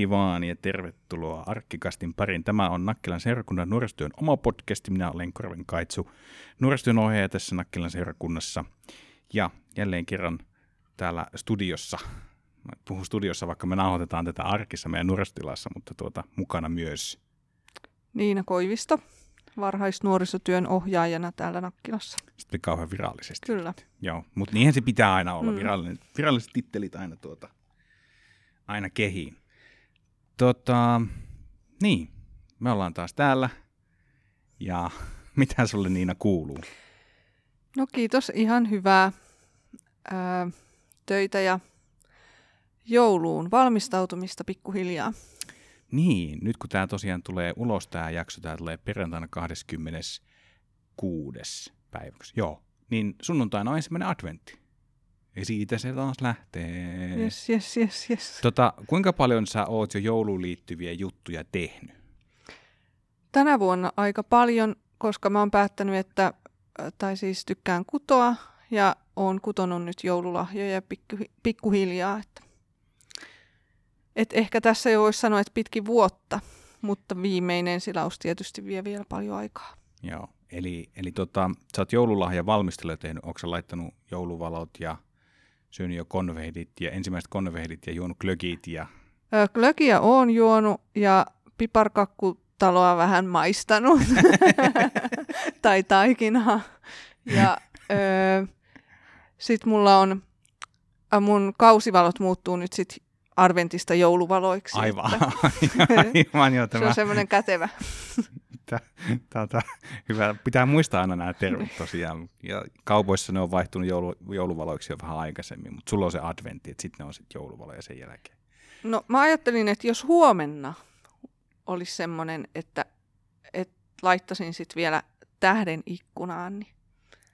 Hei vaan ja tervetuloa Arkkikastin pariin. Tämä on Nakkilan seurakunnan nuorisotyön oma podcasti. Minä olen Korven Kaitsu, nuorisotyön ohjaaja tässä Nakkilan seurakunnassa. Ja jälleen kerran täällä studiossa, mä puhun studiossa, vaikka me nauhoitetaan tätä arkissa meidän nuorisotilassa, mutta tuota, mukana myös Niina Koivisto, varhaisnuorisotyön ohjaajana täällä Nakkilassa. Sitten kauhean virallisesti. Kyllä. Joo, mutta niinhän se pitää aina olla, Mm. virallinen, viralliset tittelit aina tuota, aina kehiin. Tota, niin, me ollaan taas täällä. Ja mitä sulle Niina kuuluu? No kiitos, ihan hyvää ää, töitä ja jouluun valmistautumista pikkuhiljaa. Niin, nyt kun tämä tosiaan tulee ulos, tämä jakso, tämä tulee perjantaina 26. päiväksi. Joo, niin sunnuntaina on ensimmäinen adventti. Ja siitä se taas lähtee. Yes, yes, yes, yes. Tota, kuinka paljon sä oot jo jouluun liittyviä juttuja tehnyt? Tänä vuonna aika paljon, koska mä oon päättänyt, että, tai siis tykkään kutoa ja oon kutonut nyt joululahjoja pikku, pikkuhiljaa. Että. Et ehkä tässä jo voisi sanoa, että pitkin vuotta, mutta viimeinen silaus tietysti vie vielä paljon aikaa. Joo, eli, eli tota, sä oot joululahja valmistelua tehnyt, onko sä laittanut jouluvalot ja syönyt jo konvehdit ja ensimmäiset konvehdit ja juonut glögit ja Ö, Glögiä oon juonut ja piparkakkutaloa vähän maistanut. tai taikinaa. Ja ö, sit mulla on, mun kausivalot muuttuu nyt sit Arventista jouluvaloiksi. aivan, että aivan jo Se tämä, on semmoinen kätevä. Tämä, tämä, hyvä. Pitää muistaa aina nämä termit tosiaan. Ja kaupoissa ne on vaihtunut joulu, jouluvaloiksi jo vähän aikaisemmin, mutta sulla on se adventti, että sitten ne on sitten jouluvaloja sen jälkeen. No mä ajattelin, että jos huomenna olisi semmoinen, että, että laittaisin sit vielä tähden ikkunaan, niin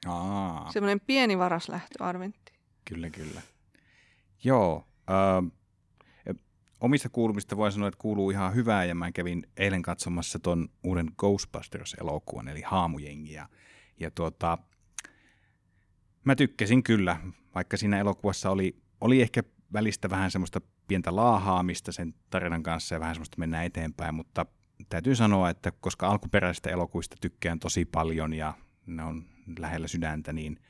Aa. semmoinen pieni varaslähtö Arventti. Kyllä, kyllä. Joo. Ö, omista kuulumista voin sanoa, että kuuluu ihan hyvää, ja mä kävin eilen katsomassa ton uuden Ghostbusters-elokuvan, eli Haamujengi, ja, ja tuota, mä tykkäsin kyllä, vaikka siinä elokuvassa oli, oli ehkä välistä vähän semmoista pientä laahaamista sen tarinan kanssa, ja vähän semmoista mennään eteenpäin, mutta täytyy sanoa, että koska alkuperäisistä elokuista tykkään tosi paljon, ja ne on lähellä sydäntä, niin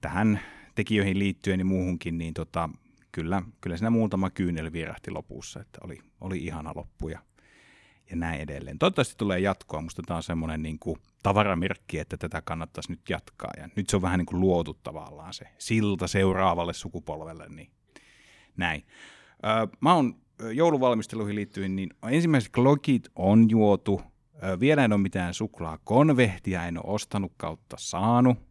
tähän tekijöihin liittyen ja muuhunkin, niin tota, kyllä, kyllä siinä muutama kyynel vierähti lopussa, että oli, oli ihana loppu ja, ja näin edelleen. Toivottavasti tulee jatkoa, musta tämä on semmoinen niin kuin tavaramerkki, että tätä kannattaisi nyt jatkaa ja nyt se on vähän niin kuin luotu tavallaan se silta seuraavalle sukupolvelle, niin näin. Öö, mä oon jouluvalmisteluihin liittyen, niin ensimmäiset glogit on juotu, Öö, vielä en ole mitään suklaakonvehtia, en ole ostanut kautta saanut,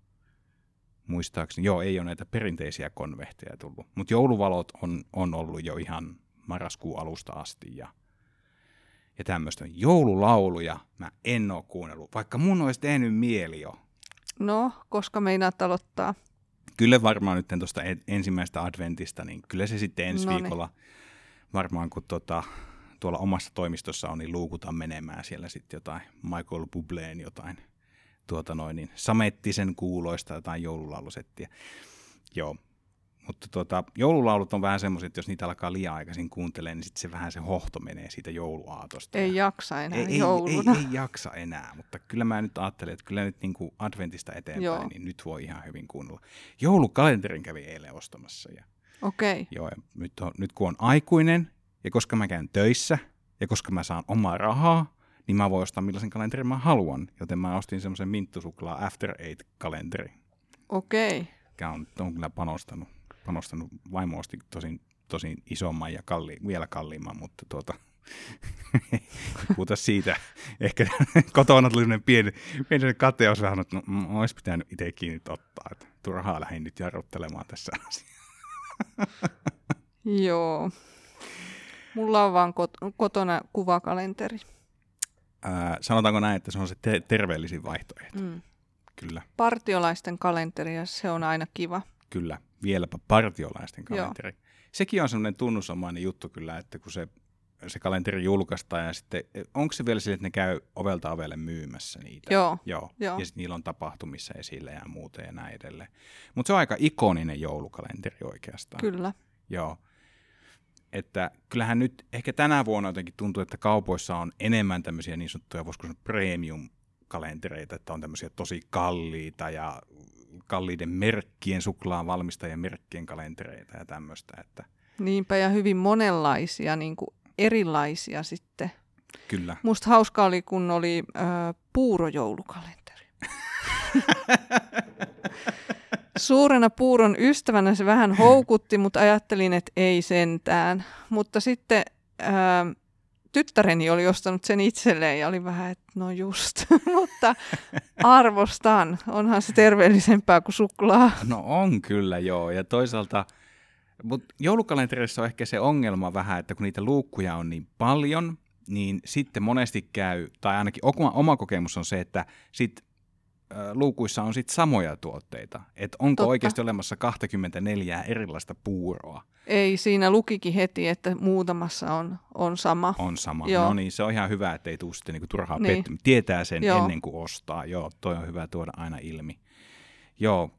muistaakseni, joo, ei ole näitä perinteisiä konvehteja tullut, mutta jouluvalot on, on ollut jo ihan marraskuun alusta asti ja, ja tämmöistä joululauluja mä en ole kuunnellut, vaikka mun olisi tehnyt mieli jo. No, koska meinaat aloittaa? Kyllä varmaan nyt tuosta en- ensimmäistä adventista, niin kyllä se sitten ensi Noniin. viikolla varmaan kun tota, tuolla omassa toimistossa on, niin luukutaan menemään siellä sitten jotain Michael Bubleen jotain tuota noin, niin samettisen kuuloista jotain joululaulusettiä. Joo, mutta tuota, joululaulut on vähän semmoiset, että jos niitä alkaa liian aikaisin kuuntelemaan, niin sitten se vähän se hohto menee siitä jouluaatosta. Ei ja jaksa enää ei, ei, jouluna. ei, ei, jaksa enää, mutta kyllä mä nyt ajattelen, että kyllä nyt niin kuin adventista eteenpäin, Joo. niin nyt voi ihan hyvin kuunnella. Joulukalenterin kävi eilen ostamassa ja Okei, Joo, ja nyt, on, nyt kun on aikuinen, ja koska mä käyn töissä, ja koska mä saan omaa rahaa, niin mä voin ostaa millaisen kalenterin mä haluan. Joten mä ostin semmoisen minttusuklaa After Eight-kalenteri, okei. mikä on, on kyllä panostanut. panostanut. Vaimo osti tosin, tosin isomman ja kalli, vielä kalliimman, mutta tuota, puhuta siitä. Ehkä kotona tuli sellainen pieni, pieni kateus vähän, että no, mm, olisi pitänyt itsekin nyt ottaa. Että turhaa lähdin nyt jarruttelemaan tässä asiassa. Joo. Mulla on vaan kot- kotona kuvakalenteri. Ää, sanotaanko näin, että se on se te- terveellisin vaihtoehto. Mm. Kyllä, Partiolaisten kalenteri ja se on aina kiva. kyllä. Vieläpä partiolaisten Joo. kalenteri. Sekin on semmoinen tunnusomainen juttu kyllä, että kun se, se kalenteri julkaistaan ja sitten, onko se vielä sille, että ne käy ovelta ovelle myymässä niitä? Joo, Joo. joo. Ja sitten niillä on tapahtumissa esillä ja muuta ja näin edelleen. Mutta se on aika ikoninen joulukalenteri oikeastaan. kyllä. Joo. Että kyllähän nyt ehkä tänä vuonna jotenkin tuntuu, että kaupoissa on enemmän tämmöisiä niin sanottuja, voisiko sanoa premium-kalentereita, että on tämmöisiä tosi kalliita ja kalliiden merkkien, suklaan valmistajien merkkien kalentereita ja tämmöistä. Että Niinpä ja hyvin monenlaisia, niin kuin erilaisia sitten. kyllä. Musta hauska oli, kun oli ö, puurojoulukalenteri. Suurena puuron ystävänä se vähän houkutti, mutta ajattelin, että ei sentään. Mutta sitten ö, tyttäreni oli ostanut sen itselleen ja oli vähän, että no just. mutta arvostan, onhan se terveellisempää kuin suklaa. No on kyllä joo, ja toisaalta, mutta joulukalenterissa on ehkä se ongelma vähän, että kun niitä luukkuja on niin paljon, niin sitten monesti käy, tai ainakin oma, kokemus on se, että sit ö, luukuissa on sit samoja tuotteita. Että onko Totta. oikeasti olemassa 24 erilaista puuroa, Ei, siinä lukikin heti, että muutamassa on, on sama. on sama. Joo. No niin, se on ihan hyvä, ettei tule sitten niinku turhaa Niin. pettymystä. Tietää sen Joo. ennen kuin ostaa. Joo, toi on hyvä tuoda aina ilmi. Joo,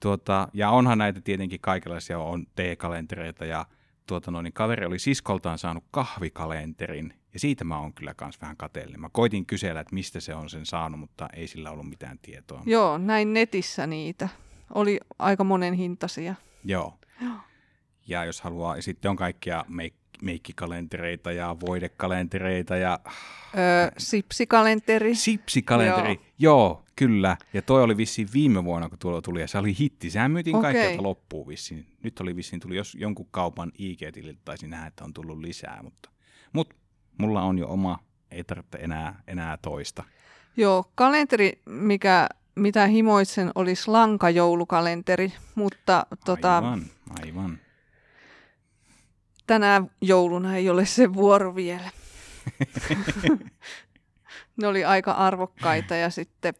tuota, ja onhan näitä tietenkin kaikenlaisia, on T-kalentereita ja tuota, no, niin kaveri oli siskoltaan saanut kahvikalenterin ja siitä mä oon kyllä kans vähän kateellinen. Mä koitin kysellä, että mistä se on sen saanut, mutta ei sillä ollut mitään tietoa. Joo, näin netissä niitä. Oli aika monen hintaisia. Joo. Ja jos haluaa, ja sitten on kaikkia meik- meikkikalentereita ja voidekalentereita ja Öö, sipsikalenteri. Sipsikalenteri, joo. Joo. joo, kyllä. Ja toi oli vissiin viime vuonna, kun tuolla tuli, ja se oli hitti. Sehän myytiin Okei. kaikkialta loppuun vissiin. Nyt oli vissiin tuli, jos jonkun kaupan IG-tililtä taisi nähdä, että on tullut lisää, mutta, mutta mulla on jo oma, ei tarvitse enää, enää toista. Joo, kalenteri, mikä, mitä himoitsen, olisi lankajoulukalenteri, mutta tota, Aivan, aivan. tänä jouluna ei ole se vuoro vielä. ne oli aika arvokkaita ja sitten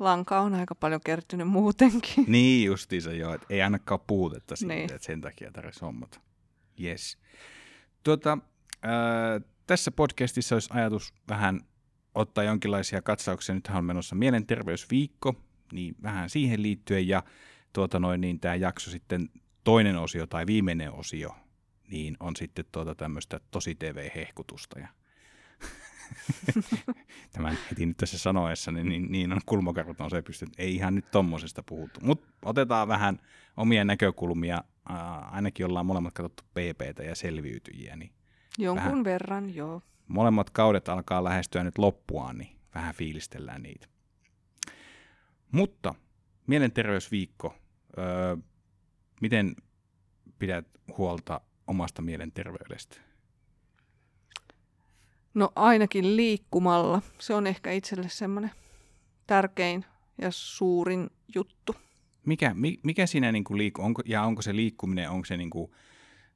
lanka on aika paljon kertynyt muutenkin. Niin justiinsa joo, ei ainakaan puutetta siitä, Niin. että sen takia tarvitsisi hommata. Yes. Tuota, äh, tässä podcastissa olisi ajatus vähän ottaa jonkinlaisia katsauksia. Nythän on menossa mielenterveysviikko, niin vähän siihen liittyen. Ja tuota noin, niin tämä jakso sitten toinen osio tai viimeinen osio, niin on sitten tuota tämmöistä tosi TV-hehkutusta. Ja Tämän heti nyt tässä sanoessa, niin, niin, niin on kulmakarvat on se pysty, että ei ihan nyt tommosesta puhuttu. Mutta otetaan vähän omia näkökulmia. Ää, ainakin ollaan molemmat katsottu PPtä ja selviytyjiä, niin Jonkun Vähän. verran, joo. molemmat kaudet alkaa lähestyä nyt loppuaan, niin vähän fiilistellään niitä. Mutta mielenterveysviikko. Öö, miten pidät huolta omasta mielenterveydestä? No ainakin liikkumalla. Se on ehkä itselle semmoinen tärkein ja suurin juttu. Mikä, mi, mikä siinä niinku liikkuu? Onko, ja onko se liikkuminen, onko se niinku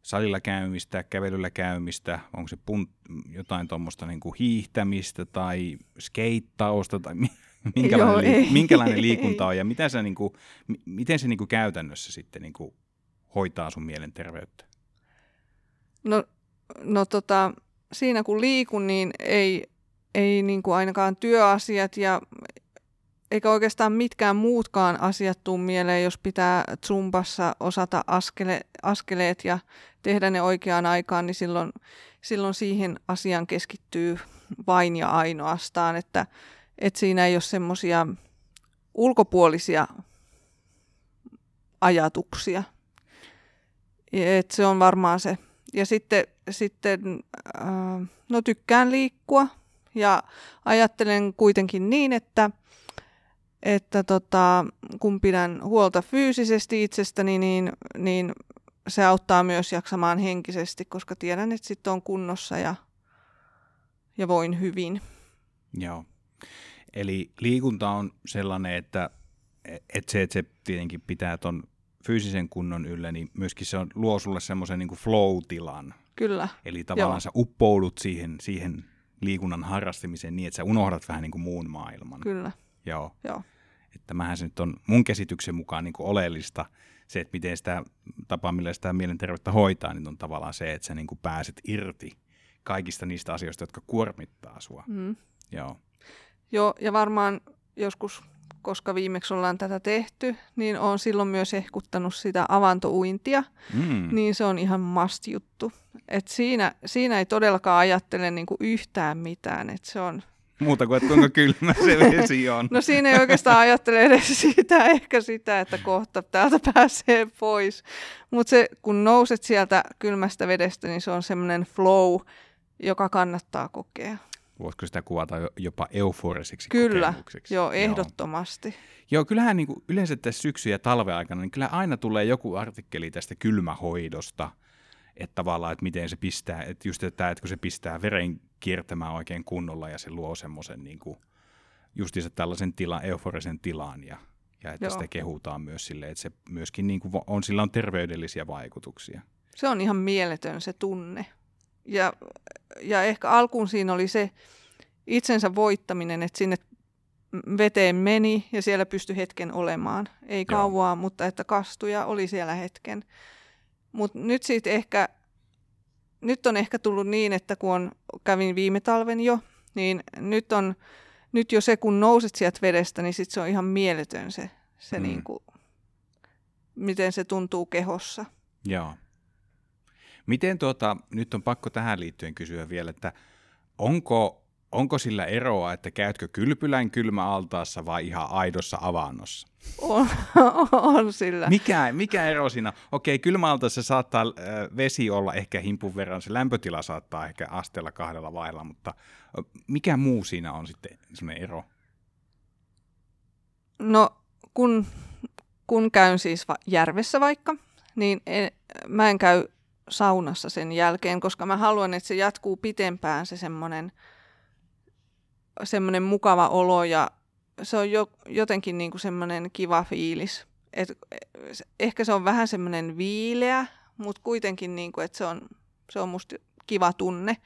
salilla käymistä, kävelyllä käymistä, onko se punt, jotain tuommoista niinku hiihtämistä tai skeittausta tai mi, minkälainen, Joo, liik, ei. minkälainen liikunta on ja mitä sä niinku, mi- miten se niinku käytännössä sitten niinku hoitaa sun mielenterveyttä? No, no tota, siinä kun liikun, niin ei, ei niin kuin ainakaan työasiat ja eikä oikeastaan mitkään muutkaan asiat tuu mieleen, jos pitää Zumbassa osata askele, askeleet ja tehdä ne oikeaan aikaan, niin silloin, silloin siihen asiaan keskittyy vain ja ainoastaan, että, että siinä ei ole semmoisia ulkopuolisia ajatuksia. Et se on varmaan se. Ja sitten, sitten äh, no tykkään liikkua ja ajattelen kuitenkin niin, että, että tota, kun pidän huolta fyysisesti itsestäni, niin, niin se auttaa myös jaksamaan henkisesti, koska tiedän, että sitten on kunnossa ja, ja voin hyvin. Joo. Eli liikunta on sellainen, että, että se, että se tietenkin pitää ton fyysisen kunnon yllä, niin myöskin se on, luo sulle semmoisen niin flow-tilan. Kyllä, Eli tavallaan Joo. sä uppoudut siihen, siihen liikunnan harrastamiseen niin, että sä unohdat vähän niin kuin muun maailman. kyllä, Joo. joo. Että tämähän se nyt on mun käsityksen mukaan niin kuin oleellista. Se, että miten sitä tapaa, millä sitä mielenterveyttä hoitaa, niin on tavallaan se, että sä niin kuin pääset irti kaikista niistä asioista, jotka kuormittaa sua. Mm. Joo. Joo, ja varmaan joskus koska viimeksi ollaan tätä tehty, niin on silloin myös ehkuttanut sitä avantouintia, Mm. niin se on ihan must juttu. Et siinä, siinä ei todellakaan ajattele niinku yhtään mitään, et se on Muuta kuin, että kuinka kylmä se vesi on. No siinä ei oikeastaan ajattele edes sitä, ehkä sitä, että kohta täältä pääsee pois. Mutta se, kun nouset sieltä kylmästä vedestä, niin se on semmoinen flow, joka kannattaa kokea. Voisiko sitä kuvata jo- jopa euforiseksi Kyllä, kokemukseksi? joo, ehdottomasti. Joo, joo kyllähän niin kuin yleensä tässä syksy- ja talven aikana, niin kyllä aina tulee joku artikkeli tästä kylmähoidosta, että tavallaan, että miten se pistää, että just että, että kun se pistää veren kiertämään oikein kunnolla ja se luo semmoisen niin kuin, justiinsa tällaisen tila, euforisen tilan ja, ja että Joo. sitä kehutaan myös silleen, että se myöskin niin kuin, on, sillä on terveydellisiä vaikutuksia. Se on ihan mieletön se tunne. Ja, ja ehkä alkuun siinä oli se itsensä voittaminen, että sinne veteen meni ja siellä pystyi hetken olemaan. Ei kauaa, mutta että kastuja oli siellä hetken. Mutta nyt siitä ehkä, nyt on ehkä tullut niin, että kun on, kävin viime talven jo, niin nyt on, nyt jo se kun nouset sieltä vedestä, niin sit se on ihan mieletön se, se Mm. mm. niinku, miten se tuntuu kehossa. Joo. Miten tuota, nyt on pakko tähän liittyen kysyä vielä, että onko, onko sillä eroa, että käytkö kylpylän kylmäaltaassa vai ihan aidossa avannossa? On, on sillä. Mikä, mikä ero siinä? Okei, kylmäaltaassa saattaa äh, vesi olla ehkä himpun verran, se lämpötila saattaa ehkä asteella kahdella vailla, mutta mikä muu siinä on sitten semmoinen ero? No, kun, kun käyn siis va- järvessä vaikka, niin en, mä en käy saunassa sen jälkeen, koska mä haluan, että se jatkuu pitempään se semmoinen semmoinen mukava olo ja se on jo, jotenkin niin kuin semmoinen kiva fiilis. Et, se- ehkä se on vähän semmoinen viileä, mutta kuitenkin niin kuin, että se on, se on musta kiva tunne.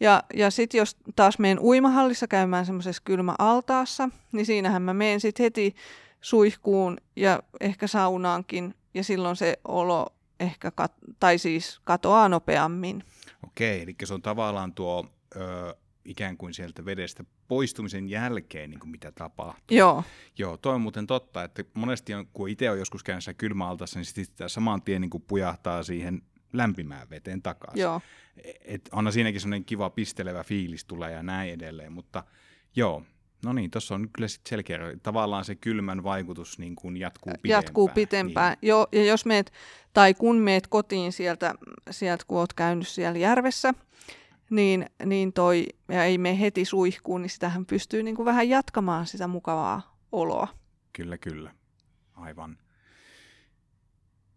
Ja, ja sitten jos taas menen uimahallissa käymään semmoisessa kylmäaltaassa, niin siinähän mä menen sitten heti suihkuun ja ehkä saunaankin, ja silloin se olo ehkä, kat- tai siis katoaa nopeammin. Okei, eli se on tavallaan tuo ö, ikään kuin sieltä vedestä poistumisen jälkeen, niin kuin mitä tapahtuu. Joo, Joo, toi on muuten totta, että monesti on, kun itse on joskus käynyt siellä kylmäaltassa, niin sitten saman tien niin kuin pujahtaa siihen lämpimään veteen takaisin. joo. Et onhan siinäkin semmoinen kiva pistelevä fiilis tulee ja näin edelleen, mutta joo, no niin, tuossa on kyllä sit selkeä, tavallaan se kylmän vaikutus niin kuin jatkuu pitempään. jatkuu pitempään. Niin. Joo, ja jos meet, tai kun meet kotiin sieltä, sieltä kun oot käynyt siellä järvessä, niin, niin toi, ja ei mene heti suihkuun, niin sitähän pystyy niin kuin vähän jatkamaan sitä mukavaa oloa. Kyllä, kyllä. Aivan.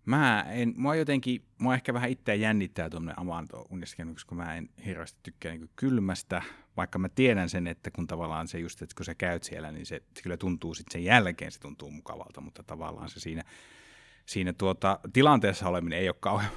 Mä en, mua jotenkin, mua ehkä vähän itseä jännittää tuommoinen avanto koska mä en hirveästi tykkää niin kylmästä, vaikka mä tiedän sen, että kun tavallaan se just, että kun sä käyt siellä, niin se, se kyllä tuntuu sitten sen jälkeen, se tuntuu mukavalta, mutta tavallaan se siinä, siinä tuota, tilanteessa oleminen ei ole kauhean,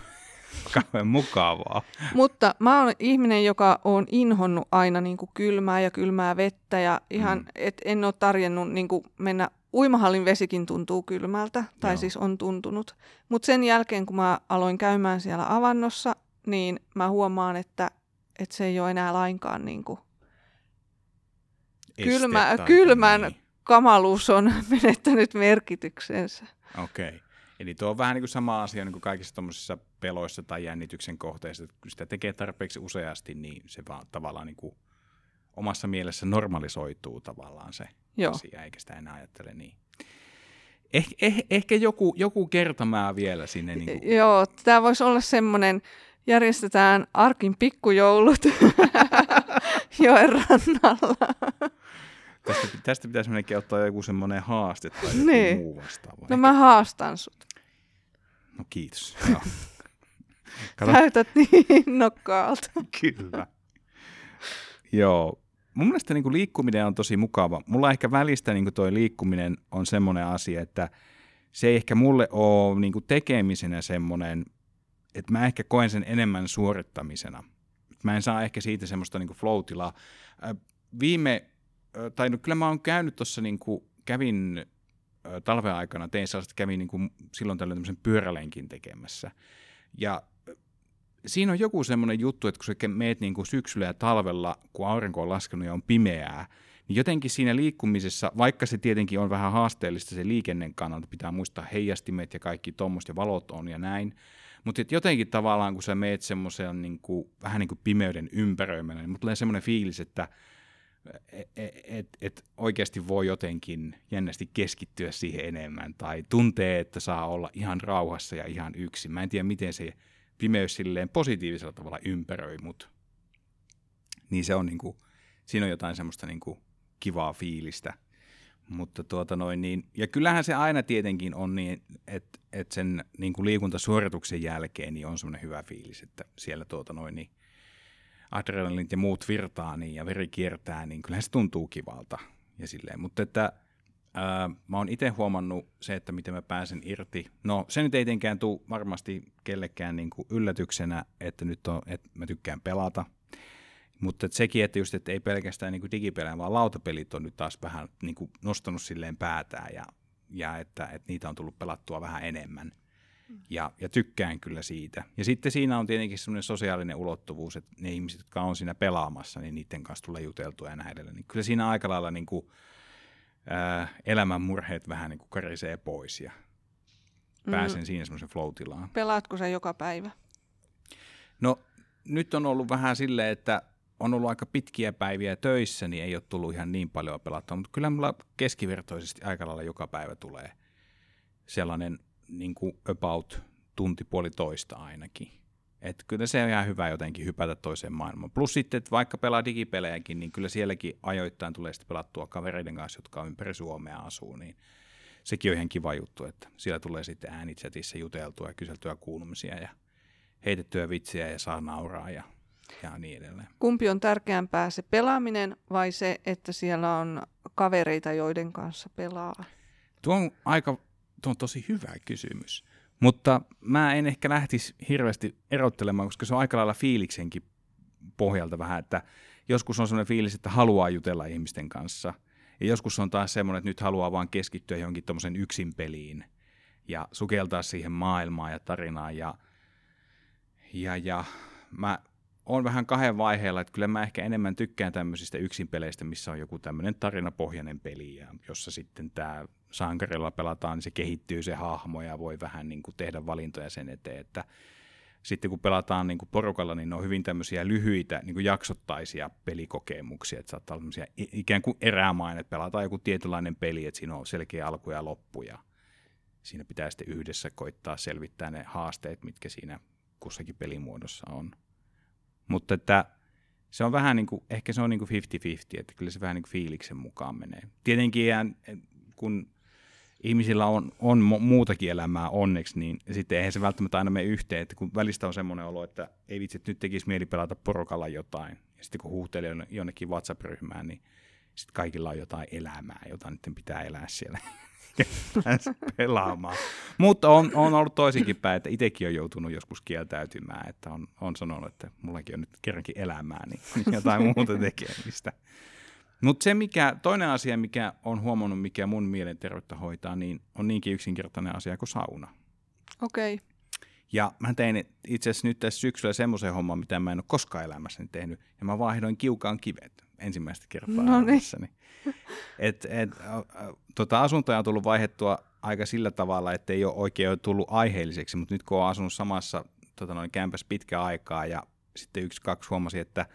kauhean mukavaa. Mutta mä oon ihminen, joka on inhonnut aina niin kuin kylmää ja kylmää vettä ja ihan, Mm. et en ole tarjennut niin kuin mennä, uimahallin vesikin tuntuu kylmältä, tai Joo. Siis on tuntunut. Mutta sen jälkeen, kun mä aloin käymään siellä avannossa, niin mä huomaan, että, että se ei ole enää lainkaan niin kuin, Kylmä- kylmän- Niin. kamaluus on menettänyt merkityksensä. Okei. Okay. Eli tuo on vähän niin kuin sama asia niin kuin kaikissa tuommoisissa peloissa tai jännityksen kohteissa, että kun sitä tekee tarpeeksi useasti, niin se vaan tavallaan niin kuin omassa mielessä normalisoituu tavallaan se Joo. asia, eikä sitä enää ajattele niin. Eh, eh, ehkä joku, joku kertomaa vielä sinne. Niin kuin, Joo, tämä voisi olla semmoinen, järjestetään arkin pikkujoulut joen rannalla. Tästä, tästä pitäisi melkein ottaa joku semmoinen haaste tai joku Niin. muu vastaava. No mä haastan sut. no kiitos. Kato, Näytät niin innokkaalta. Kyllä. Joo. Mun mielestä niin kuin liikkuminen on tosi mukava. Mulla ehkä välistä niin kuin toi liikkuminen on semmoinen asia, että se ei ehkä mulle ole niin kuin tekemisenä semmoinen, että mä ehkä koen sen enemmän suorittamisena. Mä en saa ehkä siitä semmoista niin flow-tilaa. Viime, tai no, kyllä mä oon käynyt tuossa, niin kuin, kävin talven aikana, tein sellaista, kävin niin kuin, silloin tällöin tämmöisen pyörälenkin tekemässä. Ja siinä on joku semmoinen juttu, että kun sä meet niin kuin syksyllä ja talvella, kun aurinko on laskenut ja on pimeää, niin jotenkin siinä liikkumisessa, vaikka se tietenkin on vähän haasteellista se liikennen kannalta, pitää muistaa heijastimet ja kaikki tuommoista ja valot on ja näin, mutta jotenkin tavallaan, kun sä meet semmoisen niin kuin, vähän niin kuin pimeyden ympäröimänä, niin tulee semmoinen fiilis, että et, et, et oikeasti voi jotenkin jännästi keskittyä siihen enemmän tai tuntee, että saa olla ihan rauhassa ja ihan yksin. Mä en tiedä, miten se pimeys silleen positiivisella tavalla ympäröi mut. Niin se on niinku, siinä on jotain semmoista niinku kivaa fiilistä. Mutta tuota noin, niin, ja kyllähän se aina tietenkin on niin, että, että sen niin kuin liikuntasuorituksen jälkeen niin on semmoinen hyvä fiilis, että siellä tuota noin, niin adrenalinit ja muut virtaa niin, ja veri kiertää, niin kyllähän se tuntuu kivalta. Ja silleen. Mutta että ää, mä oon itse huomannut se, että miten mä pääsen irti. No se nyt ei tietenkään tule varmasti kellekään niin kuin yllätyksenä, että nyt on, että mä tykkään pelata. Mutta et sekin, että just, että ei pelkästään niin digipelejä, vaan lautapelit on nyt taas vähän niin kuin nostanut silleen päätään ja, ja että, että niitä on tullut pelattua vähän enemmän – ja, ja tykkään kyllä siitä. Ja sitten siinä on tietenkin semmoinen sosiaalinen ulottuvuus, että ne ihmiset, jotka on siinä pelaamassa, niin niiden kanssa tulee juteltua ja näin edelleen. Niin kyllä siinä aika lailla niin kuin, ää, elämän murheet vähän niin kuin karisee pois ja pääsen mm. siinä semmoisen flow. Pelaatko sä joka päivä? No nyt on ollut vähän silleen, että on ollut aika pitkiä päiviä töissä, niin ei ole tullut ihan niin paljon pelattua, mutta kyllä mulla keskivertoisesti aika lailla joka päivä tulee sellainen niin kuin about tunti puolitoista ainakin. Et kyllä se on ihan hyvä jotenkin hypätä toiseen maailmaan. Plus sitten, että vaikka pelaa digipelejäkin, niin kyllä sielläkin ajoittain tulee sitten pelattua kavereiden kanssa, jotka on ympäri Suomea asuu, niin sekin on ihan kiva juttu, että siellä tulee sitten äänitsätissä juteltua ja kyseltyä kuulumisia ja heitettyä vitsiä ja saa nauraa ja, ja niin edelleen. Kumpi on tärkeämpää, se pelaaminen vai se, että siellä on kavereita, joiden kanssa pelaa? Tuo on aika Tuo on tosi hyvä kysymys. Mutta mä en ehkä lähtisi hirveästi erottelemaan, koska se on aika lailla fiiliksenkin pohjalta vähän, että joskus on sellainen fiilis, että haluaa jutella ihmisten kanssa. Ja joskus on taas semmoinen, että nyt haluaa vaan keskittyä johonkin tuommoisen yksin peliin ja sukeltaa siihen maailmaan ja tarinaan. Ja, ja, ja mä on vähän kahden vaiheella, että kyllä mä ehkä enemmän tykkään tämmöisistä yksinpeleistä, missä on joku tämmöinen tarinapohjainen peli, ja jossa sitten tämä sankarilla pelataan, niin se kehittyy se hahmo ja voi vähän niin kuin tehdä valintoja sen eteen, että sitten kun pelataan niin kuin porukalla, niin ne on hyvin tämmöisiä lyhyitä niin kuin jaksottaisia pelikokemuksia, että saattaa olla ikään kuin erämain, että pelataan joku tietynlainen peli, että siinä on selkeä alku ja loppu ja siinä pitää sitten yhdessä koittaa selvittää ne haasteet, mitkä siinä kussakin pelimuodossa on. Mutta että se on vähän niin kuin, ehkä se on niin kuin 50-50, että kyllä se vähän niin kuin fiiliksen mukaan menee. Tietenkin kun ihmisillä on, on muutakin elämää onneksi, niin sitten eihän se välttämättä aina mene yhteen, että kun välistä on semmoinen olo, että ei vitsi, että nyt tekisi mieli pelata porokalla jotain, ja sitten kun huuhtelee jonnekin WhatsApp-ryhmään, niin sitten kaikilla on jotain elämää, jota nyt pitää elää siellä pelaamaan. Mutta on, on ollut toisinkin päin, että itsekin on joutunut joskus kieltäytymään, että on, on sanonut, että mullakin on nyt kerrankin elämää, niin jotain muuta tekemistä. Mutta se mikä, toinen asia, mikä on huomannut, mikä mun mielenterveyttä hoitaa, niin on niinkin yksinkertainen asia kuin sauna. Okei. Okay. Ja mä tein itse asiassa nyt tässä syksyllä semmoisen homman, mitä mä en ole koskaan elämässäni tehnyt. Ja mä vaihdoin kiukaan kivet ensimmäistä kertaa no niin. elämässäni. Et, et, tota asuntoja on tullut vaihettua aika sillä tavalla, että ei ole oikein tullut aiheelliseksi, mutta nyt kun on asunut samassa tota noin, kämpäs pitkä aikaa ja sitten yksi, kaksi huomasi, että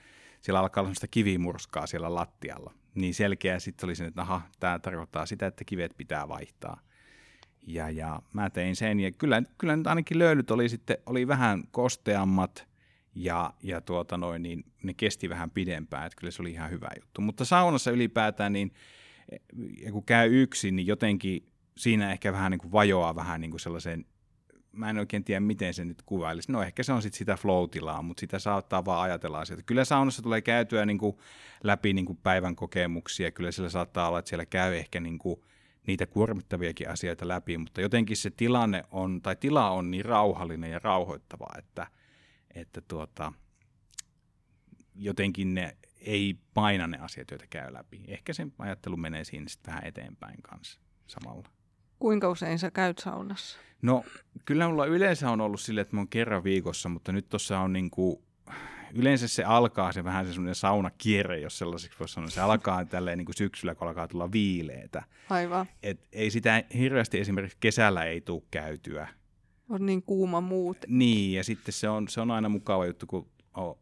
siellä alkaa olla sellaista kivimurskaa siellä lattialla. Niin selkeä sitten oli se, että aha, tämä tarkoittaa sitä, että kivet pitää vaihtaa. Ja, ja mä tein sen, ja kyllä, kyllä nyt ainakin löylyt oli sitten, oli vähän kosteammat, ja, ja tuota noin, niin ne kesti vähän pidempään, että kyllä se oli ihan hyvä juttu. Mutta saunassa ylipäätään, niin kun käy yksin, niin jotenkin siinä ehkä vähän niin kuin vajoaa vähän niin kuin sellaiseen mä en oikein tiedä, miten se nyt kuvailisi. No ehkä se on sitten sitä flow mutta sitä saattaa vaan ajatella asioita. Kyllä saunassa tulee käytyä niin kuin läpi niin kuin päivän kokemuksia. Kyllä siellä saattaa olla, että siellä käy ehkä niin kuin niitä kuormittaviakin asioita läpi, mutta jotenkin se tilanne on, tai tila on niin rauhallinen ja rauhoittava, että, että tuota, jotenkin ne ei paina ne asiat, joita käy läpi. Ehkä se ajattelu menee siinä sitten vähän eteenpäin kanssa samalla. Kuinka usein sä käyt saunassa? No kyllä mulla yleensä on ollut sille, että mä oon kerran viikossa, mutta nyt tuossa on niin kuin yleensä se alkaa se vähän se semmoinen saunakierre, jos sellaisiksi voisi sanoa. Se alkaa tälleen niin kuin syksyllä, kun alkaa tulla viileitä. Aivan. Et ei sitä hirveästi esimerkiksi kesällä ei tule käytyä. On niin kuuma muuten. Niin, ja sitten se on, se on aina mukava juttu, kun on,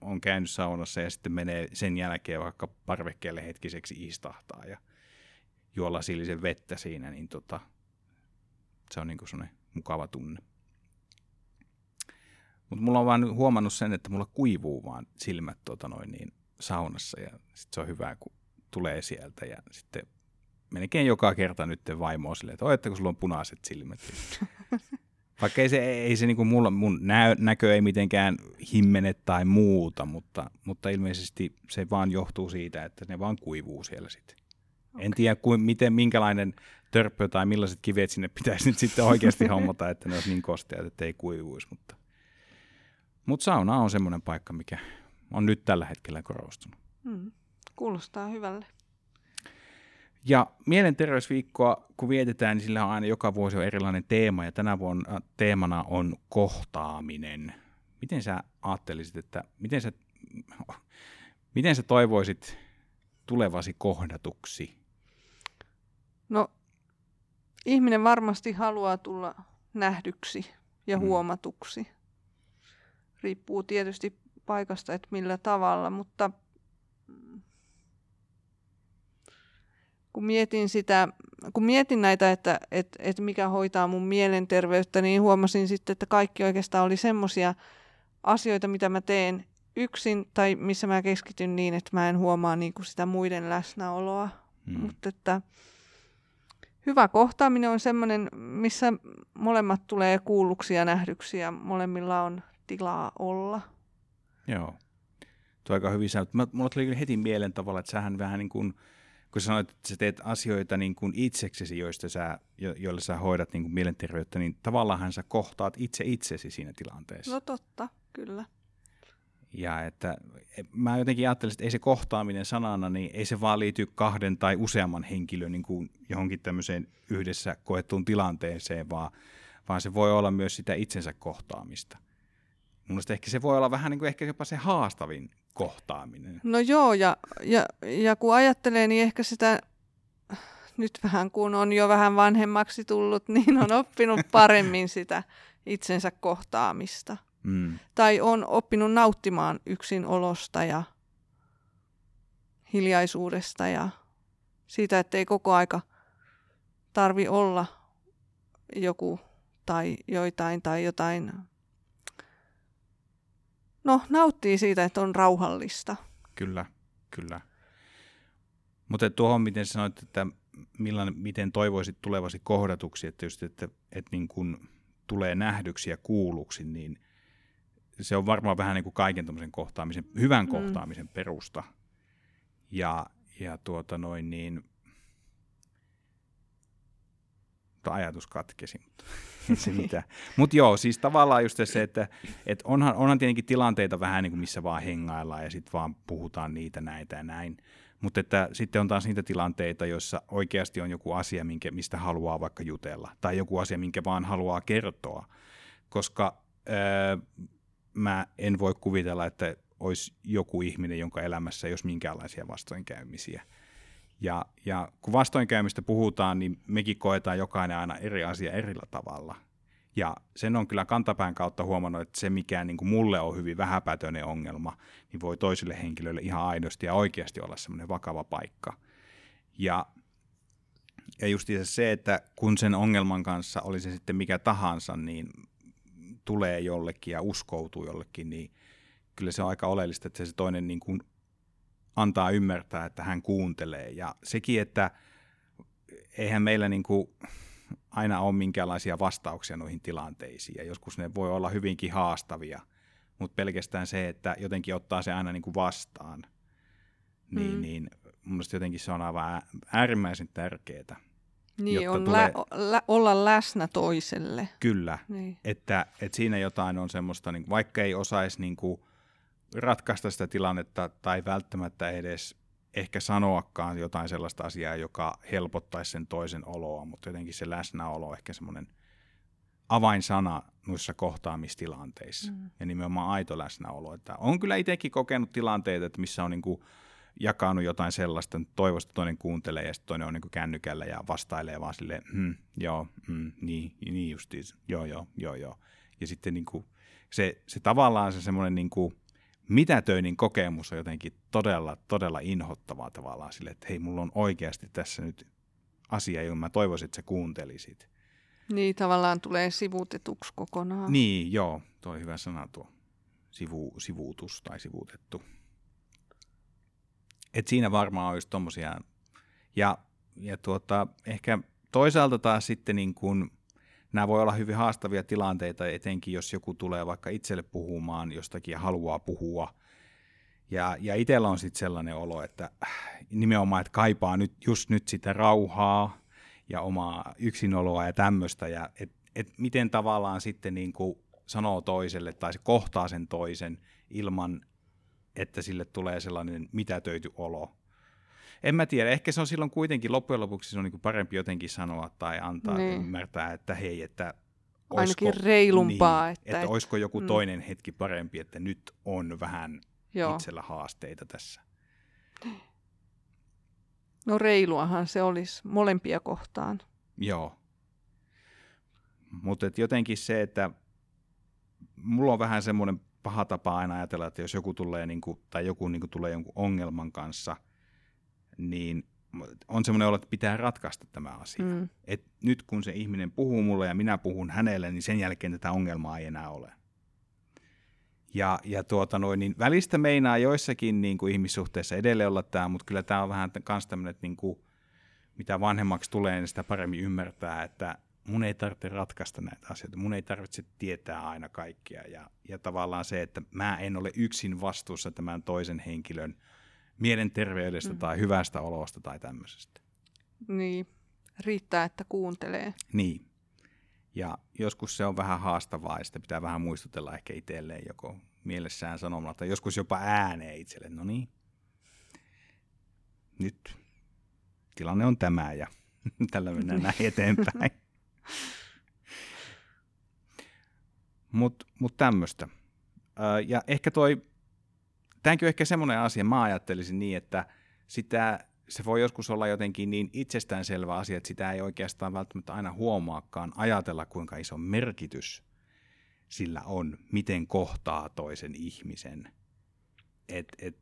on käynyt saunassa ja sitten menee sen jälkeen vaikka parvekkeelle hetkiseksi istahtaa ja juo lasillisen vettä siinä, niin tota, se on niin kuin mukava tunne. Mutta mulla on vaan huomannut sen, että mulla kuivuu vaan silmät tota noin niin, saunassa ja sit se on hyvä, kun tulee sieltä ja sitten melkein joka kerta nyt vaimo on silleen, että oletteko sulla on punaiset silmät. Vaikka ei se, ei se niinku mulla, mun nä, näkö ei mitenkään himmene tai muuta, mutta, mutta ilmeisesti se vaan johtuu siitä, että ne vaan kuivuu siellä sitten. Okay. En tiedä, kuin, miten, minkälainen törppö tai millaiset kivet sinne pitäisi nyt sitten oikeasti hommata, että ne olisi niin kosteat, että ei kuivuisi. Mutta, mutta sauna on semmoinen paikka, mikä on nyt tällä hetkellä korostunut. Hmm. Kuulostaa hyvälle. Ja mielenterveysviikkoa, kun vietetään, niin sillä on aina joka vuosi on erilainen teema, ja tänä vuonna teemana on kohtaaminen. Miten sä ajattelisit, että miten sä, miten sä toivoisit tulevasi kohdatuksi? No, ihminen varmasti haluaa tulla nähdyksi ja hmm. huomatuksi. Riippuu tietysti paikasta, että millä tavalla, mutta kun mietin sitä, kun mietin näitä, että, että, että mikä hoitaa mun mielenterveyttä, niin huomasin sitten, että kaikki oikeastaan oli semmoisia asioita, mitä mä teen yksin tai missä mä keskityn niin, että mä en huomaa niin kuin sitä muiden läsnäoloa. Hmm. Mutta että hyvä kohtaaminen on semmoinen, missä molemmat tulee kuulluksi ja nähdyksi ja molemmilla on tilaa olla. Joo. Tuo aika hyvin sanottu. Mulla tuli heti mieleen tavalla, että sähän vähän niin kuin – kun sanoit, että sä teet asioita niin kuin itseksesi, joista sä, jo, joille sä hoidat niin kuin mielenterveyttä, niin tavallaan sä kohtaat itse itsesi siinä tilanteessa. No totta, kyllä. Ja että e, mä jotenkin ajattelen, että ei se kohtaaminen sanana, niin ei se vaan liity kahden tai useamman henkilön niin kuin johonkin tämmöiseen yhdessä koettuun tilanteeseen, vaan, vaan se voi olla myös sitä itsensä kohtaamista. Mun ehkä se voi olla vähän niin kuin ehkä jopa se haastavin kohtaaminen. No joo, ja, ja, ja kun ajattelee, niin ehkä sitä nyt vähän kun on jo vähän vanhemmaksi tullut, niin on oppinut paremmin sitä itsensä kohtaamista. Mm. Tai on oppinut nauttimaan yksin olosta ja hiljaisuudesta ja siitä, että ei koko aika tarvi olla joku tai joitain tai jotain no, nauttii siitä, että on rauhallista. Kyllä, kyllä. Mutta tuohon, miten sanoit, että millainen, miten toivoisit tulevasi kohdatuksi, että just, että, että niin kun tulee nähdyksi ja kuulluksi, niin se on varmaan vähän niin kuin kaiken kohtaamisen, hyvän mm. kohtaamisen perusta. Ja, ja tuota noin niin, mutta ajatus katkesi, mutta se mitään. Mutta joo, siis tavallaan just se, että et onhan, onhan tietenkin tilanteita vähän niin kuin missä vaan hengaillaan ja sitten vaan puhutaan niitä, näitä ja näin. Mutta että sitten on taas niitä tilanteita, joissa oikeasti on joku asia, minkä, mistä haluaa vaikka jutella, tai joku asia, minkä vaan haluaa kertoa. Koska öö, mä en voi kuvitella, että olisi joku ihminen, jonka elämässä ei olisi minkäänlaisia vastoinkäymisiä. Ja, ja kun vastoinkäymistä puhutaan, niin mekin koetaan jokainen aina eri asia erillä tavalla. Ja sen on kyllä kantapään kautta huomannut, että se mikä niin kuin mulle on hyvin vähäpätöinen ongelma, niin voi toisille henkilöille ihan aidosti ja oikeasti olla semmoinen vakava paikka. Ja, ja just se, että kun sen ongelman kanssa oli se sitten mikä tahansa, niin tulee jollekin ja uskoutuu jollekin, niin kyllä se on aika oleellista, että se toinen niin kuin antaa ymmärtää, että hän kuuntelee. Ja sekin, että eihän meillä niin kuin aina ole minkäänlaisia vastauksia noihin tilanteisiin, ja joskus ne voi olla hyvinkin haastavia, mutta pelkästään se, että jotenkin ottaa se aina niin kuin vastaan, niin, mm. niin mun jotenkin se on aivan äärimmäisen tärkeää. Niin, on tulee... lä- lä- olla läsnä toiselle. Kyllä, niin. että, että siinä jotain on semmoista, niin, vaikka ei osaisi niin kuin, ratkaista sitä tilannetta tai välttämättä edes ehkä sanoakaan jotain sellaista asiaa, joka helpottaisi sen toisen oloa, mutta jotenkin se läsnäolo, ehkä semmoinen avainsana noissa kohtaamistilanteissa. Mm. Ja nimenomaan aito läsnäolo. Että on kyllä itsekin kokenut tilanteita, että missä on niin kuin jakanut jotain sellaista, että toivosta toinen kuuntelee ja sitten toinen on niin kännykällä ja vastailee vaan silleen, hm, joo, mm, niin, niin justiin, joo, joo, joo, joo. Ja sitten niin kuin se, se tavallaan se semmoinen niin kuin mitätöinnin kokemus on jotenkin todella, todella inhottavaa tavallaan sille, että hei, mulla on oikeasti tässä nyt asia, johon mä toivoisin, että sä kuuntelisit. Niin, tavallaan tulee sivuutetuksi kokonaan. Niin, joo, toi hyvä sana tuo sivu, sivuutus tai sivuutettu. Et siinä varmaan olisi tommosia. Ja, ja tuota, ehkä toisaalta taas sitten niin kun, nämä voi olla hyvin haastavia tilanteita, etenkin jos joku tulee vaikka itselle puhumaan jostakin ja haluaa puhua. Ja, ja itsellä on sitten sellainen olo, että nimenomaan, että kaipaa nyt, just nyt sitä rauhaa ja omaa yksinoloa ja tämmöistä. Ja et, et miten tavallaan sitten niin kuin sanoo toiselle tai se kohtaa sen toisen ilman, että sille tulee sellainen mitätöity olo. En mä tiedä, ehkä se on silloin kuitenkin loppujen lopuksi se on niin parempi jotenkin sanoa tai antaa niin. ymmärtää, että hei, että olisiko, Ainakin reilumpaa. Niin, että, että olisiko joku mm. toinen hetki parempi, että nyt on vähän Joo. itsellä haasteita tässä. No reiluahan se olisi molempia kohtaan. Joo. Mutta jotenkin se, että mulla on vähän semmoinen paha tapa aina ajatella, että jos joku tulee, niin kuin, tai joku niin kuin, tulee jonkun ongelman kanssa, niin on semmoinen olo, että pitää ratkaista tämä asia. Mm. Et nyt kun se ihminen puhuu mulle ja minä puhun hänelle, niin sen jälkeen tätä ongelmaa ei enää ole. Ja, ja tuota noin, niin välistä meinaa joissakin niin kuin ihmissuhteissa edelleen olla tämä, mutta kyllä tämä on vähän myös tämmöinen, että niin kuin, mitä vanhemmaksi tulee, niin sitä paremmin ymmärtää, että mun ei tarvitse ratkaista näitä asioita, mun ei tarvitse tietää aina kaikkia. Ja, ja tavallaan se, että mä en ole yksin vastuussa tämän toisen henkilön mielenterveydestä mm. tai hyvästä olosta tai tämmöisestä. Niin, riittää, että kuuntelee. Niin. Ja joskus se on vähän haastavaa ja sitä pitää vähän muistutella ehkä itselleen joko mielessään sanomalla tai joskus jopa ääneen itselle. No niin, nyt tilanne on tämä ja tällä mennään näin eteenpäin. Mutta mut tämmöistä. Ja ehkä toi, tämänkin on ehkä semmoinen asia, mä ajattelisin niin, että sitä se voi joskus olla jotenkin niin itsestäänselvä asia, että sitä ei oikeastaan välttämättä aina huomaakaan ajatella, kuinka iso merkitys sillä on, miten kohtaa toisen ihmisen. Et, et,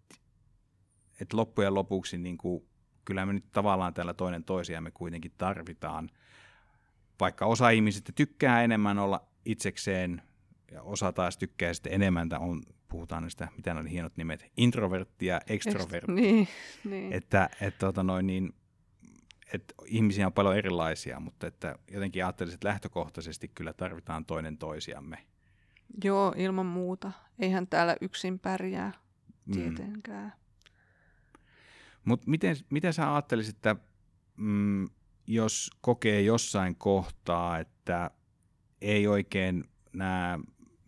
et loppujen lopuksi niin kuin, kyllä me nyt tavallaan täällä toinen toisiamme kuitenkin tarvitaan. Vaikka osa ihmisistä tykkää enemmän olla itsekseen ja osa taas tykkää sitten enemmän, on puhutaan niistä, mitä ne hienot nimet, introvertti ja extrovertti. Ex- niin, niin. Että, et, tota noin, niin, et ihmisiä on paljon erilaisia, mutta että jotenkin ajattelisin, että lähtökohtaisesti kyllä tarvitaan toinen toisiamme. Joo, ilman muuta. Eihän täällä yksin pärjää mm. tietenkään. Mm. Mutta miten, miten sä ajattelisit, että mm, jos kokee jossain kohtaa, että ei oikein nämä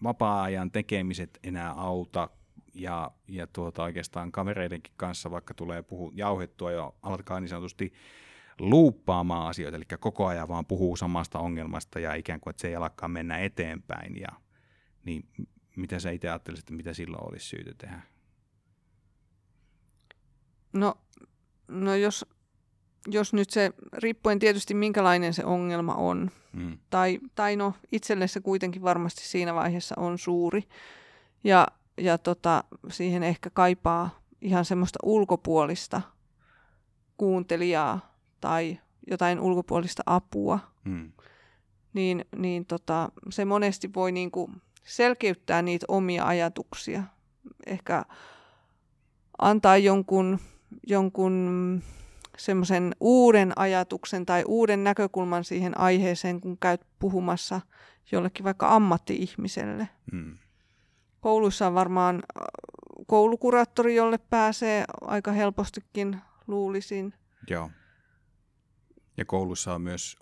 vapaa-ajan tekemiset enää auta ja, ja tuota, oikeastaan kavereidenkin kanssa, vaikka tulee puhu, jauhettua ja alkaa niin sanotusti luuppaamaan asioita, eli koko ajan vaan puhuu samasta ongelmasta ja ikään kuin, että se ei alakaan mennä eteenpäin. Ja, niin mitä sä itse ajattelisit, että mitä silloin olisi syytä tehdä? No, no jos jos nyt se, riippuen tietysti minkälainen se ongelma on, mm. tai, tai no itselle se kuitenkin varmasti siinä vaiheessa on suuri, ja, ja tota, siihen ehkä kaipaa ihan semmoista ulkopuolista kuuntelijaa tai jotain ulkopuolista apua, mm. niin, niin tota, se monesti voi niinku selkeyttää niitä omia ajatuksia. Ehkä antaa jonkun, jonkun semmoisen uuden ajatuksen tai uuden näkökulman siihen aiheeseen, kun käyt puhumassa jollekin vaikka ammatti-ihmiselle. Hmm. Kouluissa on varmaan äh, koulukuraattori, jolle pääsee aika helpostikin, luulisin. Joo. Ja koulussa on myös,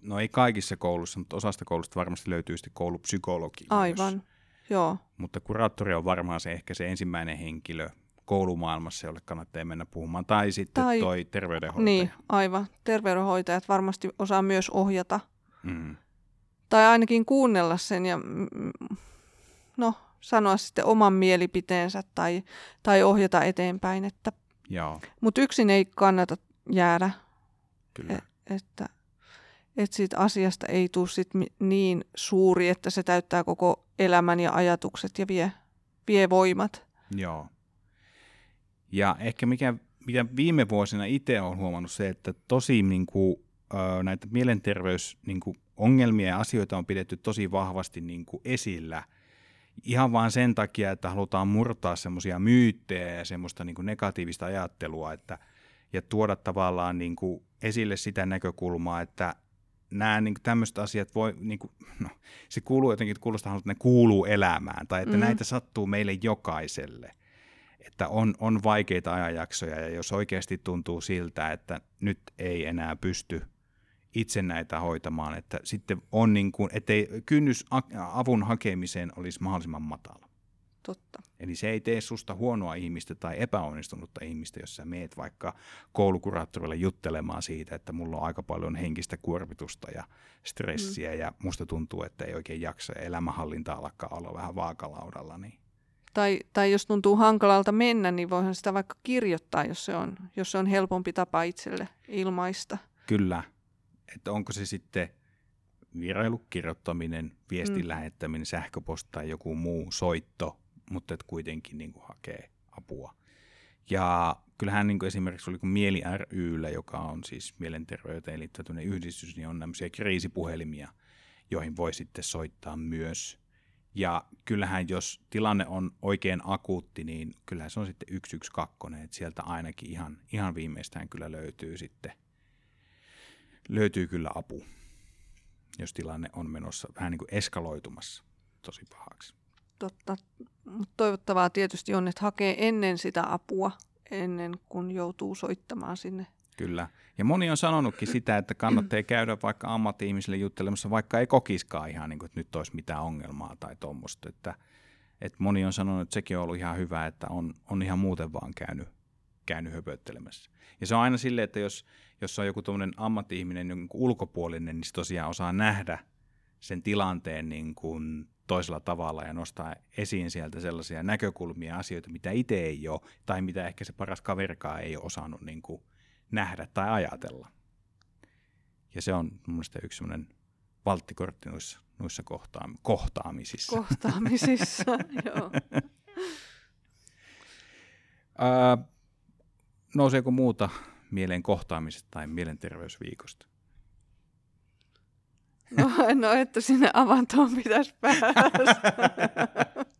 no ei kaikissa koulussa, mutta osasta koulusta varmasti löytyy sitten koulupsykologi. Aivan, myös. joo. Mutta kuraattori on varmaan se ehkä se ensimmäinen henkilö, koulumaailmassa, jolle kannattaa mennä puhumaan. Tai sitten tai, toi terveydenhoitaja. Niin, aivan. Terveydenhoitajat varmasti osaa myös ohjata mm. tai ainakin kuunnella sen ja mm, no, sanoa sitten oman mielipiteensä tai, tai ohjata eteenpäin. Että, Joo, mutta yksin ei kannata jäädä, kyllä. E- että, että siitä asiasta ei tule sit niin suuri, että se täyttää koko elämän ja ajatukset ja vie, vie voimat. Joo. Ja ehkä mikä, mitä viime vuosina itse olen huomannut se, että tosi niin kuin, näitä mielenterveysongelmia niin kuin, ongelmia ja asioita on pidetty tosi vahvasti niin kuin, esillä. Ihan vaan sen takia, että halutaan murtaa semmoisia myyttejä ja semmoista niin kuin, negatiivista ajattelua, että, ja tuoda tavallaan niin kuin, esille sitä näkökulmaa, että nämä niin tämmöiset asiat voi, niin kuin, no, se kuuluu jotenkin, että kuulostaa, että ne kuuluu elämään, tai että mm. näitä sattuu meille jokaiselle. Että on, on vaikeita ajanjaksoja, ja jos oikeasti tuntuu siltä, että nyt ei enää pysty itse näitä hoitamaan, että sitten on niin kuin, ettei kynnys avun hakemiseen olisi mahdollisimman matala. Totta. Eli se ei tee susta huonoa ihmistä tai epäonnistunutta ihmistä, jos sä meet vaikka koulukuraattorille juttelemaan siitä, että mulla on aika paljon henkistä kuormitusta ja stressiä mm. ja musta tuntuu, että ei oikein jaksa ja elämänhallinta alkaa olla vähän vaakalaudalla. Niin. Tai, tai jos tuntuu hankalalta mennä, niin voihan sitä vaikka kirjoittaa, jos se on, jos se on helpompi tapa itselle ilmaista. Kyllä. Että onko se sitten virailukirjoittaminen, viestin mm. lähettäminen, sähköposti tai joku muu soitto, mutta et kuitenkin niin kuin hakee apua. Ja kyllähän niin kuin esimerkiksi oli kuin Mieli ryllä, joka on siis mielenterveyteen liittyvä yhdistys, niin on tämmöisiä kriisipuhelimia, joihin voi sitten soittaa myös. Ja kyllähän jos tilanne on oikein akuutti, niin kyllähän se on sitten 112, että sieltä ainakin ihan, ihan viimeistään kyllä löytyy sitten, löytyy kyllä apu, jos tilanne on menossa vähän niin kuin eskaloitumassa tosi pahaksi. Totta. Mutta toivottavaa tietysti on, että hakee ennen sitä apua, ennen kuin joutuu soittamaan sinne. Kyllä. Ja moni on sanonutkin sitä, että kannattaa käydä vaikka ammatti-ihmisille juttelemassa, vaikka ei kokiskaan ihan, niin kuin, että nyt olisi mitään ongelmaa tai tuommoista. Että, että moni on sanonut, että sekin on ollut ihan hyvä, että on, on ihan muuten vaan käynyt, käynyt höpöttelemässä. Ja se on aina silleen, että jos, jos on joku tuommoinen ammatti-ihminen niin ulkopuolinen, niin se tosiaan osaa nähdä sen tilanteen niin kuin toisella tavalla ja nostaa esiin sieltä sellaisia näkökulmia asioita, mitä itse ei ole, tai mitä ehkä se paras kaverikaan ei ole osannut niin kuin nähdä tai ajatella. Ja se on mun mielestä yksi sellainen valttikortti noissa, noissa kohtaam- kohtaamisissa. Kohtaamisissa, joo. nouseeko muuta mieleen kohtaamisesta tai mielenterveysviikosta? No, no että sinne avantoon pitäisi päästä.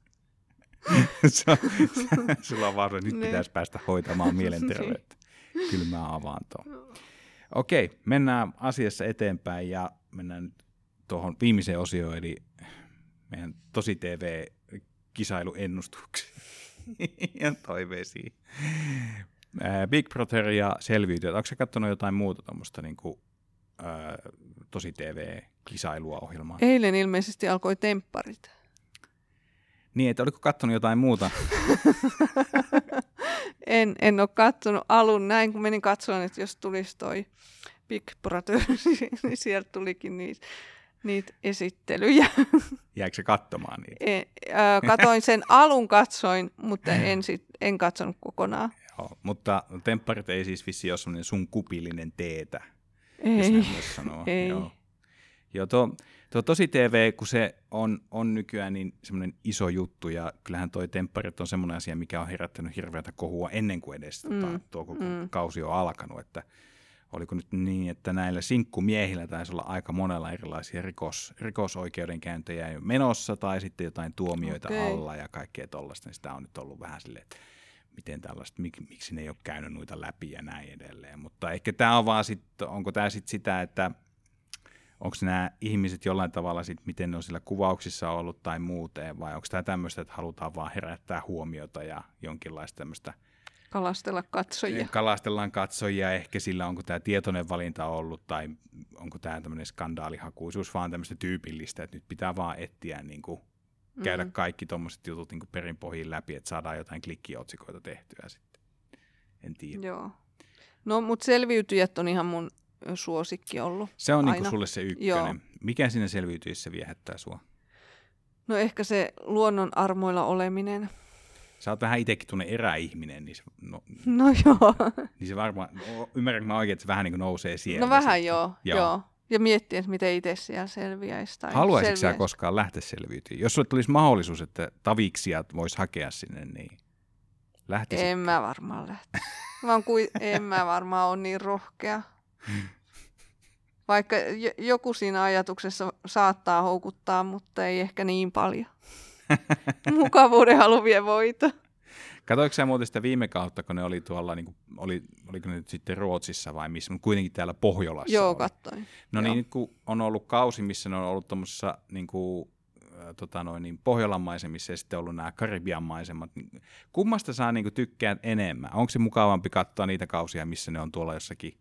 Sulla on vaan, nyt niin. pitäisi päästä hoitamaan mielenterveyttä kylmää avantoon. Okei, mennään asiassa eteenpäin ja mennään nyt tuohon viimeiseen osioon, eli meidän tosi TV-kisailuennustuksiin ja toiveisiin. Big Brother ja selviytyjät. Onko katsonut jotain muuta tuommoista niin kuin, tosi TV-kisailua ohjelmaa? Eilen ilmeisesti alkoi tempparit. Niin, että oliko katsonut jotain muuta? en, en ole katsonut alun näin, kun menin katsomaan, että jos tulisi toi Big Brother, niin sieltä tulikin niitä, niitä esittelyjä. Jäikö se katsomaan niitä? En, äh, katoin sen alun, katsoin, mutta en, sit, en katsonut kokonaan. Joo, mutta tempparit ei siis vissi ole sellainen sun kupillinen teetä. Ei, ei. Joo. Joo, tuo, tuo tosi TV, kun se on, on nykyään niin semmoinen iso juttu, ja kyllähän toi tempparit on semmoinen asia, mikä on herättänyt hirveätä kohua ennen kuin edes tota, mm. tuo koko mm. kausi on alkanut, että oliko nyt niin, että näillä sinkkumiehillä taisi olla aika monella erilaisia rikos, rikosoikeudenkäyntejä menossa, tai sitten jotain tuomioita okay. alla ja kaikkea tollaista, niin sitä on nyt ollut vähän silleen, että miten tällaista, mik, miksi ne ei ole käynyt noita läpi ja näin edelleen. Mutta ehkä tämä on vaan sitten, onko tämä sitten sitä, että onko nämä ihmiset jollain tavalla sitten, miten ne on sillä kuvauksissa ollut tai muuten, vai onko tämä tämmöistä, että halutaan vaan herättää huomiota ja jonkinlaista tämmöistä Kalastella katsojia. Kalastellaan katsojia, ehkä sillä onko tämä tietoinen valinta ollut, tai onko tämä tämmöinen skandaalihakuisuus vaan tämmöistä tyypillistä, että nyt pitää vaan etsiä niin kuin käydä mm. kaikki tuommoiset jutut niin perinpohjiin läpi, että saadaan jotain klikkiotsikoita tehtyä sitten. En tiedä. Joo. No, mutta selviytyjät on ihan mun suosikki ollut. Se on niin aina. sulle se ykkönen. Joo. Mikä siinä selviytyissä viehättää sua? No ehkä se luonnon armoilla oleminen. Sä oot vähän itsekin tunne eräihminen, niin se, no, No joo. niin se varmaan, no, ymmärränkö mä oikein, että se vähän niin kuin nousee sieltä. No vähän sitten? joo, joo. joo. Ja miettiä, että miten itse siellä selviäisi. Tai Haluaisitko sä selviäisi. koskaan lähteä selviytymään? Jos sulle tulisi mahdollisuus, että taviksijat vois hakea sinne, niin lähtisit. En mä varmaan lähte. Mä oon kui... en mä varmaan ole niin rohkea. Vaikka j- joku siinä ajatuksessa saattaa houkuttaa, mutta ei ehkä niin paljon. Mukavuuden halu vie voita. Katoiko sä muuten sitä viime kautta, kun ne oli tuolla, niin kuin, oli, oliko ne nyt sitten Ruotsissa vai missä, mutta kuitenkin täällä Pohjolassa Joo, oli. kattoin. No Joo. niin, nyt kun on ollut kausi, missä ne on ollut tuommoisessa niin kuin, tota noin, niin Pohjolan maisemissa ja sitten ollut nämä Karibian maisemat. niin Kummasta saa niin kuin, tykkää enemmän? Onko se mukavampi katsoa niitä kausia, missä ne on tuolla jossakin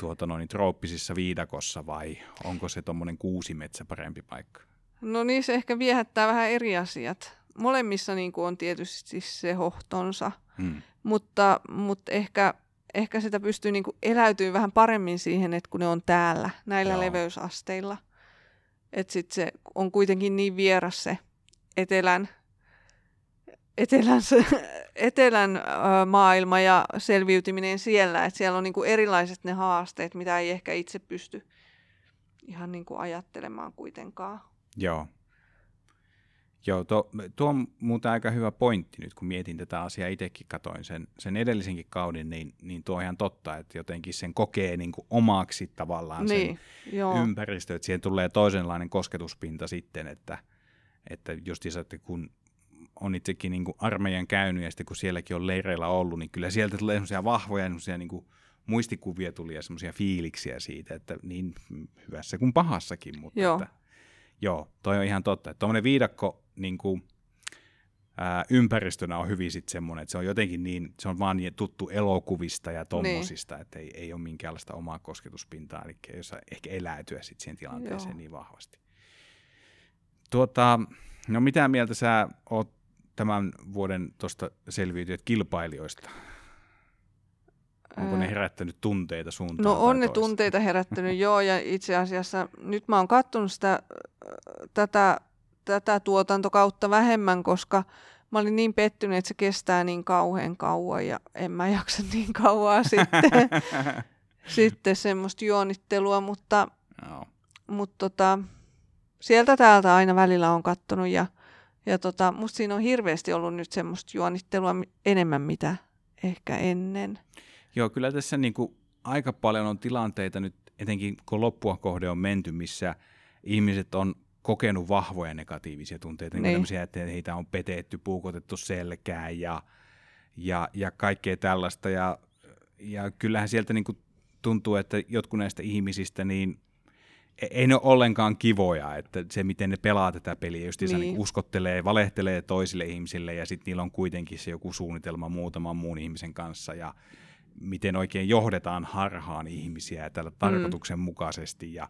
tuota noin, niin trooppisissa viidakossa vai onko se tuommoinen kuusimetsä parempi paikka? No niin, se ehkä viehättää vähän eri asiat. Molemmissa niin kuin on tietysti se hohtonsa, Hmm. mutta, mutta ehkä, ehkä sitä pystyy niin kuin eläytyy vähän paremmin siihen, että kun ne on täällä näillä. Joo. leveysasteilla. Että sitten se on kuitenkin niin vieras se etelän, etelän, etelän maailma ja selviytyminen siellä, että siellä on niin kuin erilaiset ne haasteet, mitä ei ehkä itse pysty ihan niin kuin ajattelemaan kuitenkaan. Joo. Joo, tuo, tuo on muuten aika hyvä pointti nyt, kun mietin tätä asiaa itsekin, katoin sen, sen edellisenkin kauden, niin, niin tuo on ihan totta, että jotenkin sen kokee niin kuin omaksi tavallaan sen Niin, joo. ympäristö, että siihen tulee toisenlainen kosketuspinta sitten, että, että justiinsa, että kun on itsekin niin kuin armeijan käynyt ja sitten kun sielläkin on leireillä ollut, niin kyllä sieltä tulee semmoisia vahvoja semmoisia niin kuin muistikuvia tuli ja semmoisia fiiliksiä siitä, että niin hyvässä kuin pahassakin. Mutta Joo. Että, joo, toi on ihan totta. Tuommoinen viidakko niin kuin, ää, ympäristönä on hyvin sitten semmoinen, että se on jotenkin niin, se on vaan niin tuttu elokuvista ja tommosista, niin. että ei, ei ole minkäänlaista omaa kosketuspintaa, eli ei osaa ehkä eläytyä sitten siihen tilanteeseen Joo. niin vahvasti. Tuota, no mitä mieltä sä oot tämän vuoden tuosta selviytyjät kilpailijoista? Onko ne Ää, herättänyt tunteita suuntaan No on ne tunteita herättänyt, joo, ja itse asiassa nyt mä oon kattonut sitä, äh, tätä, tätä tuotantokautta vähemmän, koska mä olin niin pettynyt, että se kestää niin kauhean kauan, ja en mä jaksa niin kauan sitten, sitten semmoista juonittelua, mutta, Joo. mutta tota, sieltä täältä aina välillä on kattonut, ja, ja tota, musta siinä on hirveästi ollut nyt semmoista juonittelua enemmän mitä ehkä ennen. Joo, kyllä tässä niin kuin aika paljon on tilanteita nyt, etenkin kun loppua kohde on menty, missä ihmiset on kokenut vahvoja negatiivisia tunteita, niin. Niin. tämmöisiä, että heitä on petetty, puukotettu selkään ja, ja, ja kaikkea tällaista. Ja, ja kyllähän sieltä niin kuin tuntuu, että jotkut näistä ihmisistä, niin ei ne ole ollenkaan kivoja, että se miten ne pelaa tätä peliä, just niin. Niin. uskottelee, valehtelee toisille ihmisille ja sitten niillä on kuitenkin se joku suunnitelma muutaman muun ihmisen kanssa ja miten oikein johdetaan harhaan ihmisiä tällä tarkoituksenmukaisesti ja,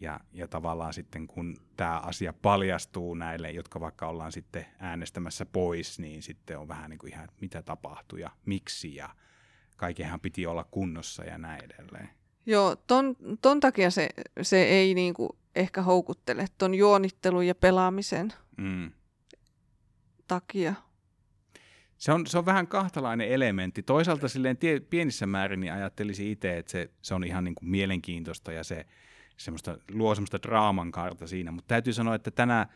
ja, ja tavallaan sitten kun tämä asia paljastuu näille, jotka vaikka ollaan sitten äänestämässä pois, niin sitten on vähän niin kuin ihan, että mitä tapahtui ja miksi ja kaikenhan piti olla kunnossa ja näin edelleen. Joo, ton, ton takia se, se ei niinku ehkä houkuttele, ton juonittelun ja pelaamisen Mm. takia. Se on, se on vähän kahtalainen elementti. Toisaalta silleen tie, pienissä määrin niin ajattelisin itse, että se, se on ihan niin kuin mielenkiintoista ja se semmoista, luo semmoista draaman kaarta siinä. Mutta täytyy sanoa, että tänä,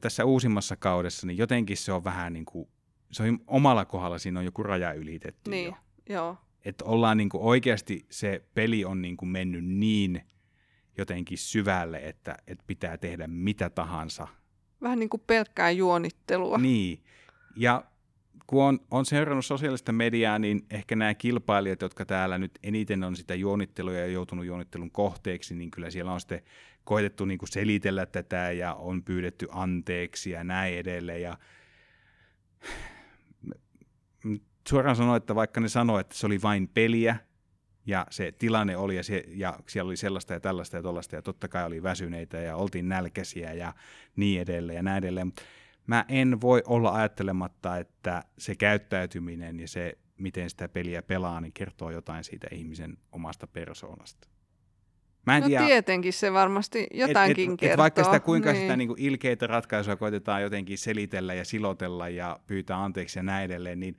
tässä uusimmassa kaudessa niin jotenkin se on vähän niin kuin, se on omalla kohdalla siinä on joku raja ylitetty Niin, jo. joo. Että ollaan niin kuin oikeasti, se peli on niin kuin mennyt niin jotenkin syvälle, että, että pitää tehdä mitä tahansa Vähän niin kuin pelkkää juonittelua. niin. Ja kun on, on seurannut sosiaalista mediaa, niin ehkä nämä kilpailijat, jotka täällä nyt eniten on sitä juonittelua ja joutunut juonittelun kohteeksi, niin kyllä siellä on sitten koetettu niin kuin selitellä tätä ja on pyydetty anteeksi ja näin edelleen. Ja suoraan sanoin, että vaikka ne sanoi, että se oli vain peliä, ja se tilanne oli, ja, se, ja siellä oli sellaista ja tällaista ja tollaista, ja totta kai oli väsyneitä, ja oltiin nälkäisiä, ja niin edelleen, ja näin edelleen. Mutta mä en voi olla ajattelematta, että se käyttäytyminen ja se, miten sitä peliä pelaa, niin kertoo jotain siitä ihmisen omasta persoonasta. Mä en no tiedä, tietenkin se varmasti jotainkin et, et, kertoo. et vaikka sitä, kuinka niin. sitä niin kuin ilkeitä ratkaisua koitetaan jotenkin selitellä ja silotella ja pyytää anteeksi ja näin edelleen, niin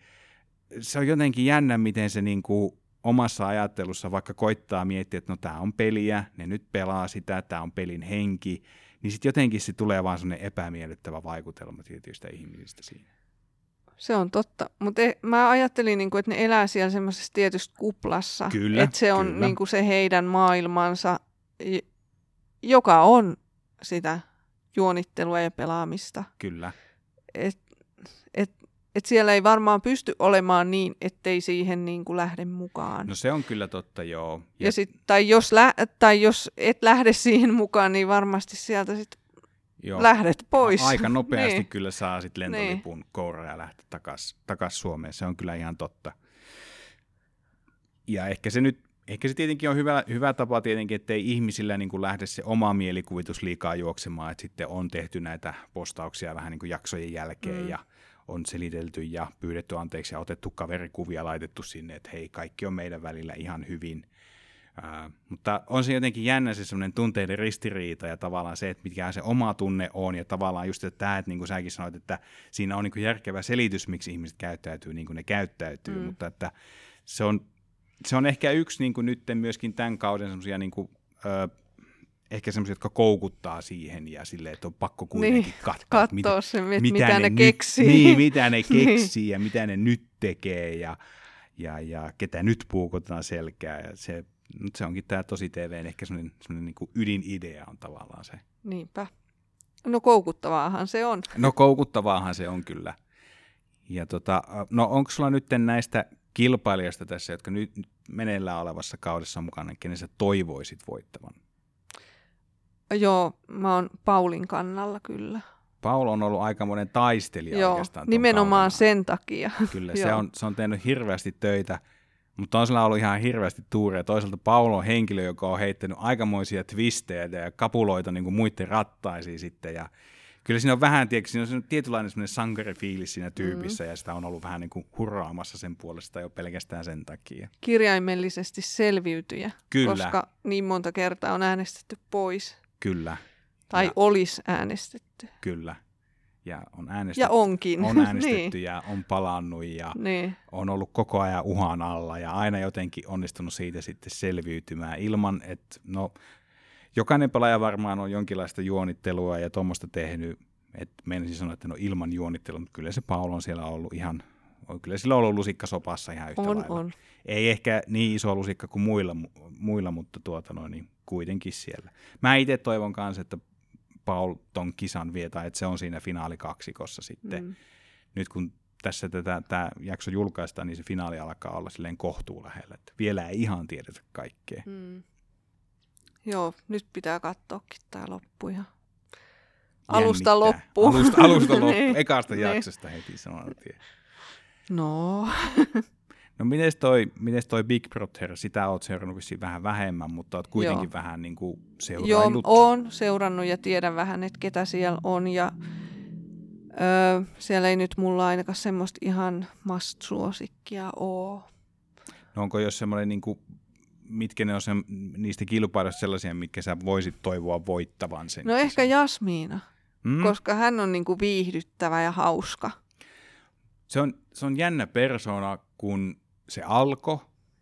se on jotenkin jännä, miten se niin kuin omassa ajattelussa vaikka koittaa miettiä, että no tämä on peliä, ne nyt pelaa sitä, tämä on pelin henki, niin sitten jotenkin se tulee vaan sellainen epämiellyttävä vaikutelma tietyistä ihmisistä siinä. Se on totta, mutta mä ajattelin, niin kuin, että ne elää siellä semmoisessa tietyssä kuplassa. Kyllä, Että se on kyllä. niin kuin se heidän maailmansa, joka on sitä juonittelua ja pelaamista. Kyllä. Et, et, et siellä ei varmaan pysty olemaan niin, ettei siihen niin kuin lähde mukaan. No se on kyllä totta, joo. ja sit, tai, jos lä- tai jos et lähde siihen mukaan, niin varmasti sieltä sit joo. lähdet pois. Aika nopeasti niin. kyllä saa sitten lentolipun niin. kouraan ja lähteä takaisin takas Suomeen. Se on kyllä ihan totta. Ja ehkä se nyt, ehkä se tietenkin on hyvä, hyvä tapa tietenkin, ettei ihmisillä niin kuin lähde se oma mielikuvitus liikaa juoksemaan, että sitten on tehty näitä postauksia vähän niin kuin jaksojen jälkeen mm. ja on selitelty ja pyydetty anteeksi ja otettu kaverikuvia laitettu sinne, että hei, kaikki on meidän välillä ihan hyvin. Uh, mutta on se jotenkin jännä se semmoinen tunteiden ristiriita ja tavallaan se, että mikä se oma tunne on ja tavallaan just että tämä, että niin kuin säkin sanoit, että siinä on niin kuin järkevä selitys, miksi ihmiset käyttäytyy niin kuin ne käyttäytyy, mm. mutta että se on, se on ehkä yksi niin kuin nyt myöskin tämän kauden semmoisia niin kuin, ö, ehkä semmoisia, jotka koukuttaa siihen ja silleen, että on pakko kuitenkin Niin, katsoa, Kattoo mitä, se, mit, mitä, mitä ne, nyt, keksii. Niin, mitä ne Niin. keksii ja mitä ne nyt tekee ja, ja, ja ketä nyt puukotetaan selkää. Ja se, nyt se onkin tämä tosi TVn ehkä semmoinen, semmoinen niin ydinidea on tavallaan se. Niinpä. No koukuttavaahan se on. No koukuttavaahan se on kyllä. Ja tota, no onko sulla nyt näistä kilpailijasta tässä, jotka nyt meneillään olevassa kaudessa on mukana, kenen sä toivoisit voittavan? Joo, mä oon Paulin kannalla kyllä. Paul on ollut aikamoinen taistelija Joo, oikeastaan. nimenomaan kauden sen takia. Kyllä, se on, se on tehnyt hirveästi töitä, mutta on sillä ollut ihan hirveästi tuuria. Toisaalta Paul on henkilö, joka on heittänyt aikamoisia twistejä ja kapuloita niin kuin muiden rattaisiin sitten. Ja kyllä siinä on vähän, tiedätkö, siinä on semmoinen tietynlainen semmoinen sankarifiilis siinä tyypissä, mm. ja sitä on ollut vähän niin kuin hurraamassa sen puolesta jo pelkästään sen takia. Kirjaimellisesti selviytyjä, Kyllä. koska niin monta kertaa on äänestetty pois. Kyllä, Tai Ja- olisi äänestetty. kyllä. Ja on äänestetty, Ja onkin. on äänestetty niin. ja on palannut ja niin. on ollut koko ajan uhan alla ja aina jotenkin onnistunut siitä sitten selviytymään ilman, että no jokainen pelaaja varmaan on jonkinlaista juonittelua ja tuommoista tehnyt, että meinasin sanoa, että no ilman juonittelua, mutta kyllä se Paul on siellä ollut ihan, on kyllä sillä ollut lusikka sopassa ihan yhtä On, lailla. on. Ei ehkä niin iso lusikka kuin muilla, mu- muilla mutta tuota noin, niin kuitenkin siellä. Mä itse toivon kanssa, että Paul ton kisan vie, tai että se on siinä finaalikaksikossa sitten. Mm. Nyt kun tässä tätä, tämä jakso julkaistaan, niin se finaali alkaa olla silleen kohtuu lähellä. Että vielä ei ihan tiedetä kaikkea. Mm. Joo, nyt pitää katsoakin tämä loppu ihan. Alusta loppuun. Alusta, alusta loppuun. Niin, Ekasta niin. jaksosta heti saman tien. No, No mites toi, mites toi Big Brother, sitä oot seurannut vissiin vähän vähemmän, mutta oot kuitenkin Joo. vähän niin kuin joo, seuraillut. on seurannut ja tiedän vähän, että ketä siellä on. Ja öö, siellä ei nyt mulla ainakaan semmoista ihan must-suosikkia ole. No onko jos semmoinen, niin kuin, mitkä ne on se, niistä kilpailuista sellaisia, mitkä sä voisit toivoa voittavan sen? No ehkä? Jasmiina, Mm? koska hän on niinku viihdyttävä ja hauska. Se on, se on jännä persona, kun se alkoi.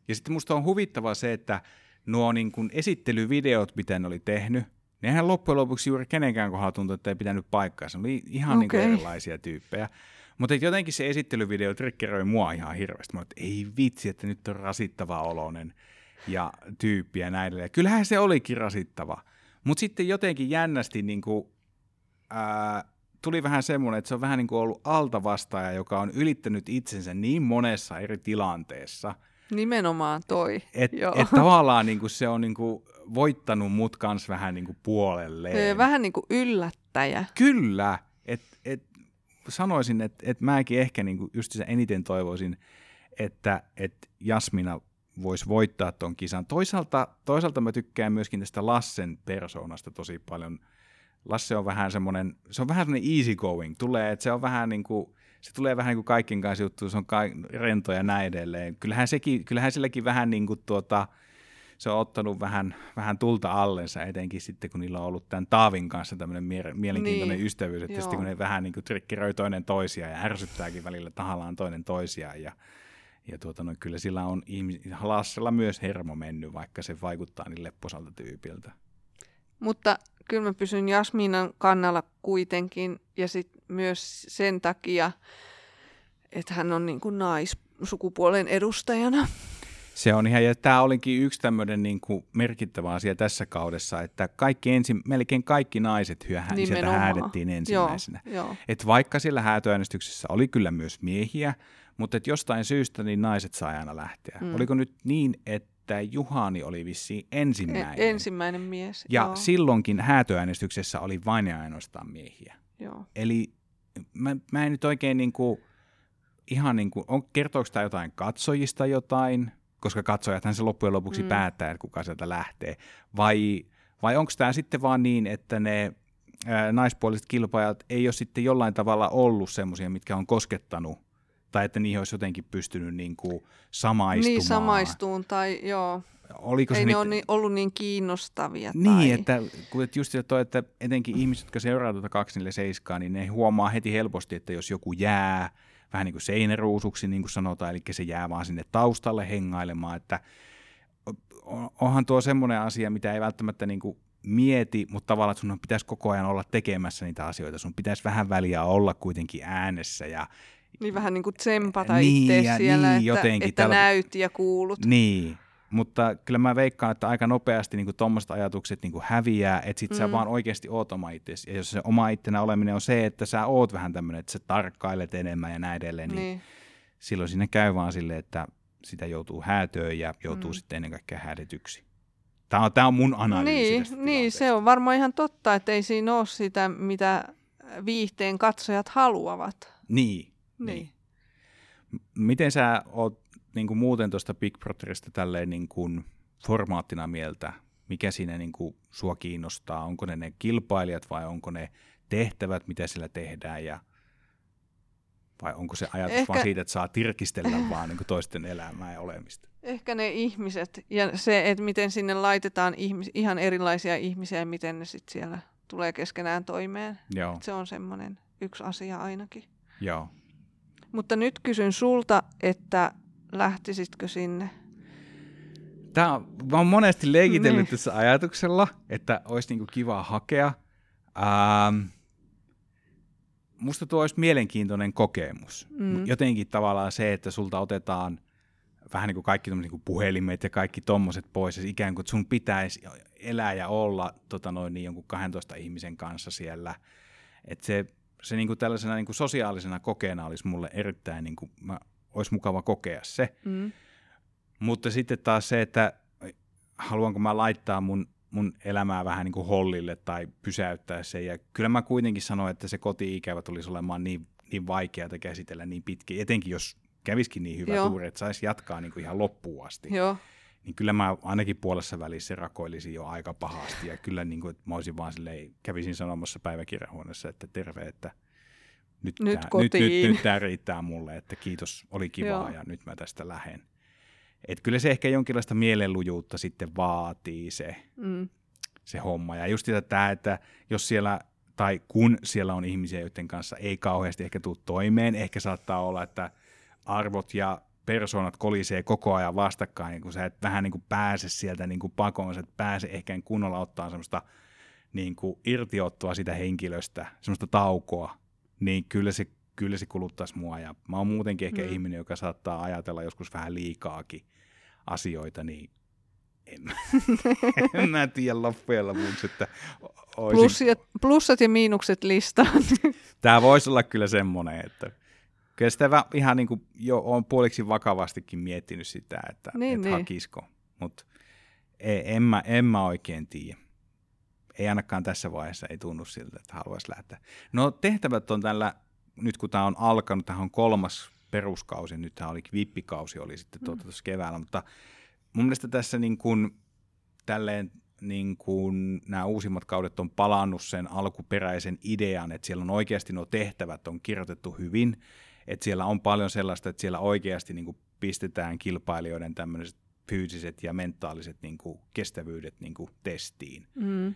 Ja sitten musta on huvittavaa se, että nuo niin kuin esittelyvideot, mitä ne oli tehnyt, nehän loppujen lopuksi juuri kenenkään kohdalla tuntui, että ei pitänyt paikkaa. Se oli ihan niin kuin erilaisia tyyppejä. Mutta jotenkin se esittelyvideo triggeröi mua ihan hirveästi. Mä että ei vitsi, että nyt on rasittava oloinen ja tyyppi ja näin edelleen. Kyllähän se olikin rasittava. Mutta sitten jotenkin jännästi niin kuin, ää, tuli vähän semmoinen, että se on vähän niin kuin ollut altavastaaja, joka on ylittänyt itsensä niin monessa eri tilanteessa, Nimenomaan toi. että et tavallaan niin kuin se on niin kuin voittanut mut kans vähän niin kuin puolelleen. Vähän niin kuin yllättäjä. Kyllä, että et, sanoisin, että et mäkin ehkä niin kuin just eniten toivoisin, että et Jasmina voisi voittaa ton kisan. Toisaalta, toisaalta mä tykkään myöskin tästä Lassen persoonasta tosi paljon. Lasse on vähän semmoinen, se on vähän semmoinen easy going. Tulee, että se on vähän niin kuin, se tulee vähän niin kuin kaikkien kanssa juttu, se on ka- rento ja näin edelleen. Kyllähän, sekin, kyllähän silläkin vähän niin kuin tuota, se on ottanut vähän, vähän tulta allensa, etenkin sitten kun niillä on ollut tämän Taavin kanssa tämmöinen mie- mielenkiintoinen niin. ystävyys, että sitten kun ne vähän niin kuin trikkiröi toinen toisiaan ja ärsyttääkin välillä tahallaan toinen toisiaan ja ja tuota, no, kyllä sillä on ihmis- Lassella myös hermo mennyt, vaikka se vaikuttaa niin lepposalta tyypiltä. Mutta kyllä mä pysyn Jasminan kannalla kuitenkin ja sit myös sen takia, että hän on niin kuin naissukupuolen edustajana. Se on ihan, ja tämä olikin yksi tämmöinen niin kuin merkittävä asia tässä kaudessa, että kaikki ensi, melkein kaikki naiset hyöhän sieltä häädettiin ensimmäisenä. Joo, joo. Et vaikka sillä häätöäänestyksessä oli kyllä myös miehiä, mutta et jostain syystä niin naiset sai aina lähteä. Mm. Oliko nyt niin, että Juhani oli vissiin ensimmäinen? E- ensimmäinen mies, Ja joo. silloinkin häätöäänestyksessä oli vain ja ainoastaan miehiä. Joo. Eli mä, mä en nyt oikein niin kuin, ihan niin kuin, on, kertooko tämä jotain katsojista jotain, koska katsojathan se loppujen lopuksi mm. päättää, että kuka sieltä lähtee. Vai, vai onko tämä sitten vaan niin, että ne ää, naispuoliset kilpailijat ei ole sitten jollain tavalla ollut semmoisia, mitkä on koskettanut tai että niihin olisi jotenkin pystynyt niin kuin samaistumaan. Niin samaistuun tai joo. Oliko ei ne niitä... ole niin, ollut niin kiinnostavia. Niin, tai... että kun et just toi, että etenkin ihmiset, jotka seuraa tuota 247, niin ne huomaa heti helposti, että jos joku jää vähän niin kuin seinäruusuksi, niin kuin sanotaan, eli se jää vaan sinne taustalle hengailemaan, että onhan tuo semmoinen asia, mitä ei välttämättä niin kuin mieti, mutta tavallaan että sun pitäisi koko ajan olla tekemässä niitä asioita, sun pitäisi vähän väliä olla kuitenkin äänessä ja niin vähän niin kuin tsempata niin, itse siellä, niin, että, jotenkin, että tällä... näyt ja kuulut. Niin, mutta kyllä mä veikkaan, että aika nopeasti niin tuommoiset ajatukset niin kuin häviää, että sit mm. sä vaan oikeasti oot oma itsesi. Ja jos se oma ittenä oleminen on se, että sä oot vähän tämmöinen, että sä tarkkailet enemmän ja näin edelleen, niin, niin. silloin sinne käy vaan silleen, että sitä joutuu häätöön ja joutuu mm. sitten ennen kaikkea häädetyksi. Tämä on, tämä on mun analyysi Niin, niin, se on varmaan ihan totta, että ei siinä ole sitä, mitä viihteen katsojat haluavat. Niin, niin. niin. Miten sä oot niin kuin muuten tuosta Big Brotherista tälleen niin kuin formaattina mieltä? Mikä siinä niin kuin sua kiinnostaa? Onko ne ne kilpailijat vai onko ne tehtävät, mitä sillä tehdään ja vai onko se ajatus Ehkä... vaan siitä, että saa tirkistellä vaan niin toisten elämää ja olemista? Ehkä ne ihmiset ja se, että miten sinne laitetaan ihmis, ihan erilaisia ihmisiä ja miten ne sitten siellä tulee keskenään toimeen. Joo. Se on semmoinen yksi asia ainakin. Joo. Mutta nyt kysyn sulta, että lähtisitkö sinne? Tämä on, mä oon monesti leikitellyt niin. tässä ajatuksella, että olisi niinku kiva hakea. Ähm, musta tuo olisi mielenkiintoinen kokemus. Mm. Jotenkin tavallaan se, että sulta otetaan vähän niin kuin kaikki niin kuin puhelimet ja kaikki tommoset pois, ja ikään kuin sun pitäisi elää ja olla tota noin, niin jonkun 12 ihmisen kanssa siellä. Että se se niin kuin tällaisena niin kuin sosiaalisena kokeena olisi mulle erittäin, niin kuin, mä, olisi mukava kokea se. Mm. Mutta sitten taas se, että haluanko mä laittaa mun, mun elämää vähän niin kuin hollille tai pysäyttää se. Ja kyllä mä kuitenkin sanoin, että se koti-ikävä tulisi olemaan niin, niin vaikeaa käsitellä niin pitkin, etenkin jos käviskin niin hyvä Joo. tuuri, että saisi jatkaa niin kuin ihan loppuun asti. Joo niin kyllä mä ainakin puolessa välissä rakoilisin jo aika pahasti. Ja kyllä niin kuin, että mä olisin vaan silleen, kävisin sanomassa päiväkirjahuoneessa, että terve, että nyt, nyt, tää, nyt, nyt, nyt tämä riittää mulle, että kiitos, oli kivaa Joo. ja nyt mä tästä lähden. Et kyllä se ehkä jonkinlaista mielenlujuutta sitten vaatii se, mm. se homma. Ja just tämä, että jos siellä tai kun siellä on ihmisiä, joiden kanssa ei kauheasti ehkä tule toimeen, ehkä saattaa olla, että arvot ja persoonat kolisee koko ajan vastakkain, niin kun sä et vähän niin kuin pääse sieltä niin kuin pakoon, sä et pääse ehkä kunnolla ottaa semmoista niin kuin irtiottoa sitä henkilöstä, semmoista taukoa, niin kyllä se, kyllä se kuluttaisi mua. Ja mä oon muutenkin ehkä mm. ihminen, joka saattaa ajatella joskus vähän liikaakin asioita, niin en, en mä tiedä loppujen lopuksi, että olisin... Plussat, plussat ja miinukset listaan. Tämä voisi olla kyllä semmoinen, että kyllä sitä ihan niin kuin jo on puoliksi vakavastikin miettinyt sitä, että niin, et niin. hakisko, mutta e, en, mä, en mä oikein tiedä. Ei ainakaan tässä vaiheessa ei tunnu siltä, että haluaisi lähteä. No tehtävät on tällä, nyt kun tämä on alkanut, tämä on kolmas peruskausi, nyt tämä oli vippikausi oli sitten tuota tuossa keväällä, mutta mun mielestä tässä niin kuin, tälleen niin kuin nämä uusimmat kaudet on palannut sen alkuperäisen idean, että siellä on oikeasti nuo tehtävät on kirjoitettu hyvin, että siellä on paljon sellaista, että siellä oikeasti niin kuin pistetään kilpailijoiden tämmöiset fyysiset ja mentaaliset niin kuin, kestävyydet niin kuin, testiin. Mm.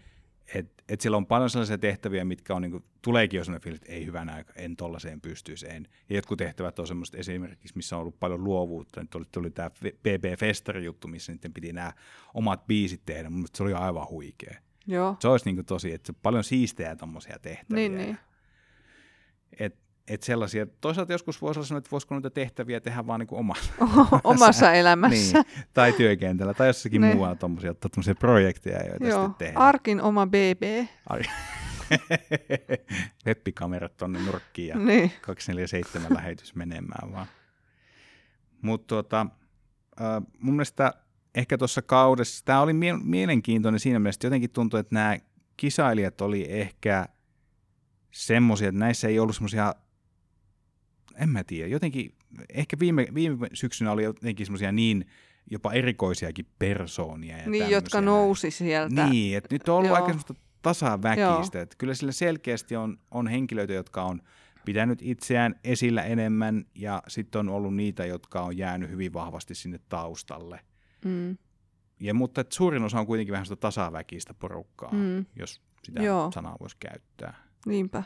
Et, et siellä on paljon sellaisia tehtäviä, mitkä on, niin kuin, tuleekin jo sellainen fiilis, että ei hyvänä aika, en tollaiseen pystyisi, en. Ja jotkut tehtävät on semmoista esimerkiksi, missä on ollut paljon luovuutta. Nyt oli, tuli tämä BB Festari-juttu, missä niiden piti nämä omat biisit tehdä. Mun se oli aivan huikea. Joo. Se olisi niin kuin, tosi, että paljon siistejä tommosia tehtäviä. Niin, niin. Et, et sellaisia, toisaalta joskus voisi olla että voisiko noita tehtäviä tehdä vaan niin kuin omassa, Omassa elämässä. niin, tai työkentällä, tai jossakin Niin. muualla tommosia, ottaa tommosia projekteja, joita Joo. sitten tehdään. Arkin oma BB. Ar- Webbikamerat tonne nurkkiin ja Niin. 247 lähetys menemään vaan. Mutta tuota, äh, mun mielestä ehkä tuossa kaudessa, tämä oli mie- mielenkiintoinen siinä mielessä, jotenkin tuntui, että nämä kisailijat oli ehkä semmoisia, että näissä ei ollut semmoisia, en mä tiedä, jotenkin, ehkä viime, viime syksynä oli jotenkin semmoisia niin jopa erikoisiakin persoonia. Ja Niin, jotka tämmöisiä. nousi sieltä. Niin, että nyt on ollut Joo. aika semmoista tasaväkistä. Että kyllä sillä selkeästi on, on henkilöitä, jotka on pitänyt itseään esillä enemmän ja sitten on ollut niitä, jotka on jäänyt hyvin vahvasti sinne taustalle. Mm. Ja, mutta et suurin osa on kuitenkin vähän sitä tasaväkistä porukkaa, Mm. jos sitä Joo. sanaa voisi käyttää. Niinpä.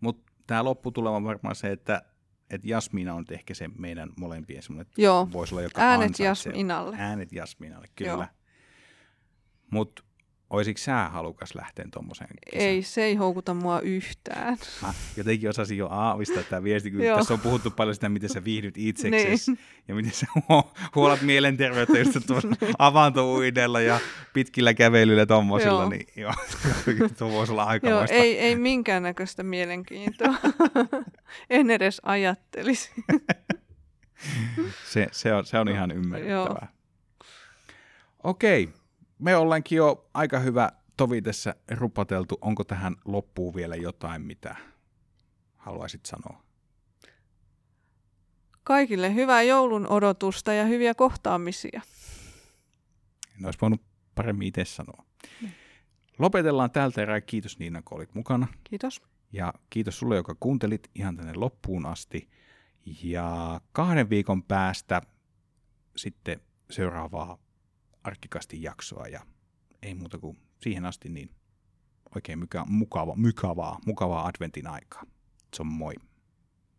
Mutta tämä lopputulema on varmaan se, että et Jasmina on ehkä se meidän molempien semmoinen, että Joo. voisi olla joka Äänet ansaitsee- Jasminalle. Äänet Jasminalle, kyllä. Mutta olisitko sä halukas lähteä tuommoiseen Ei, se ei houkuta mua yhtään. Mä jotenkin osasin jo aavistaa tämä viesti, kun Joo. tässä on puhuttu paljon sitä, miten sä viihdyt itseksesi Niin. ja miten sä huo- huolat mielenterveyttä just tuossa avantouidella ja pitkillä kävelyillä tommosilla, Joo. niin joo, tuo voisi olla Joo, aikamoista. ei, ei minkäännäköistä mielenkiintoa. en edes ajattelisi. Se, se, on, se on ihan ymmärrettävää. Okei, me ollaankin jo aika hyvä tovi tässä rupateltu. Onko tähän loppuun vielä jotain, mitä haluaisit sanoa? Kaikille hyvää joulun odotusta ja hyviä kohtaamisia. En olisi voinut paremmin itse sanoa. Lopetellaan tältä erää. Kiitos Niina, kun olit mukana. Kiitos. Ja kiitos sulle, joka kuuntelit ihan tänne loppuun asti. Ja kahden viikon päästä sitten seuraavaa Arkkikastin jaksoa. Ja ei muuta kuin siihen asti niin oikein mukava, mukavaa, mukavaa adventin aikaa. Se on moi.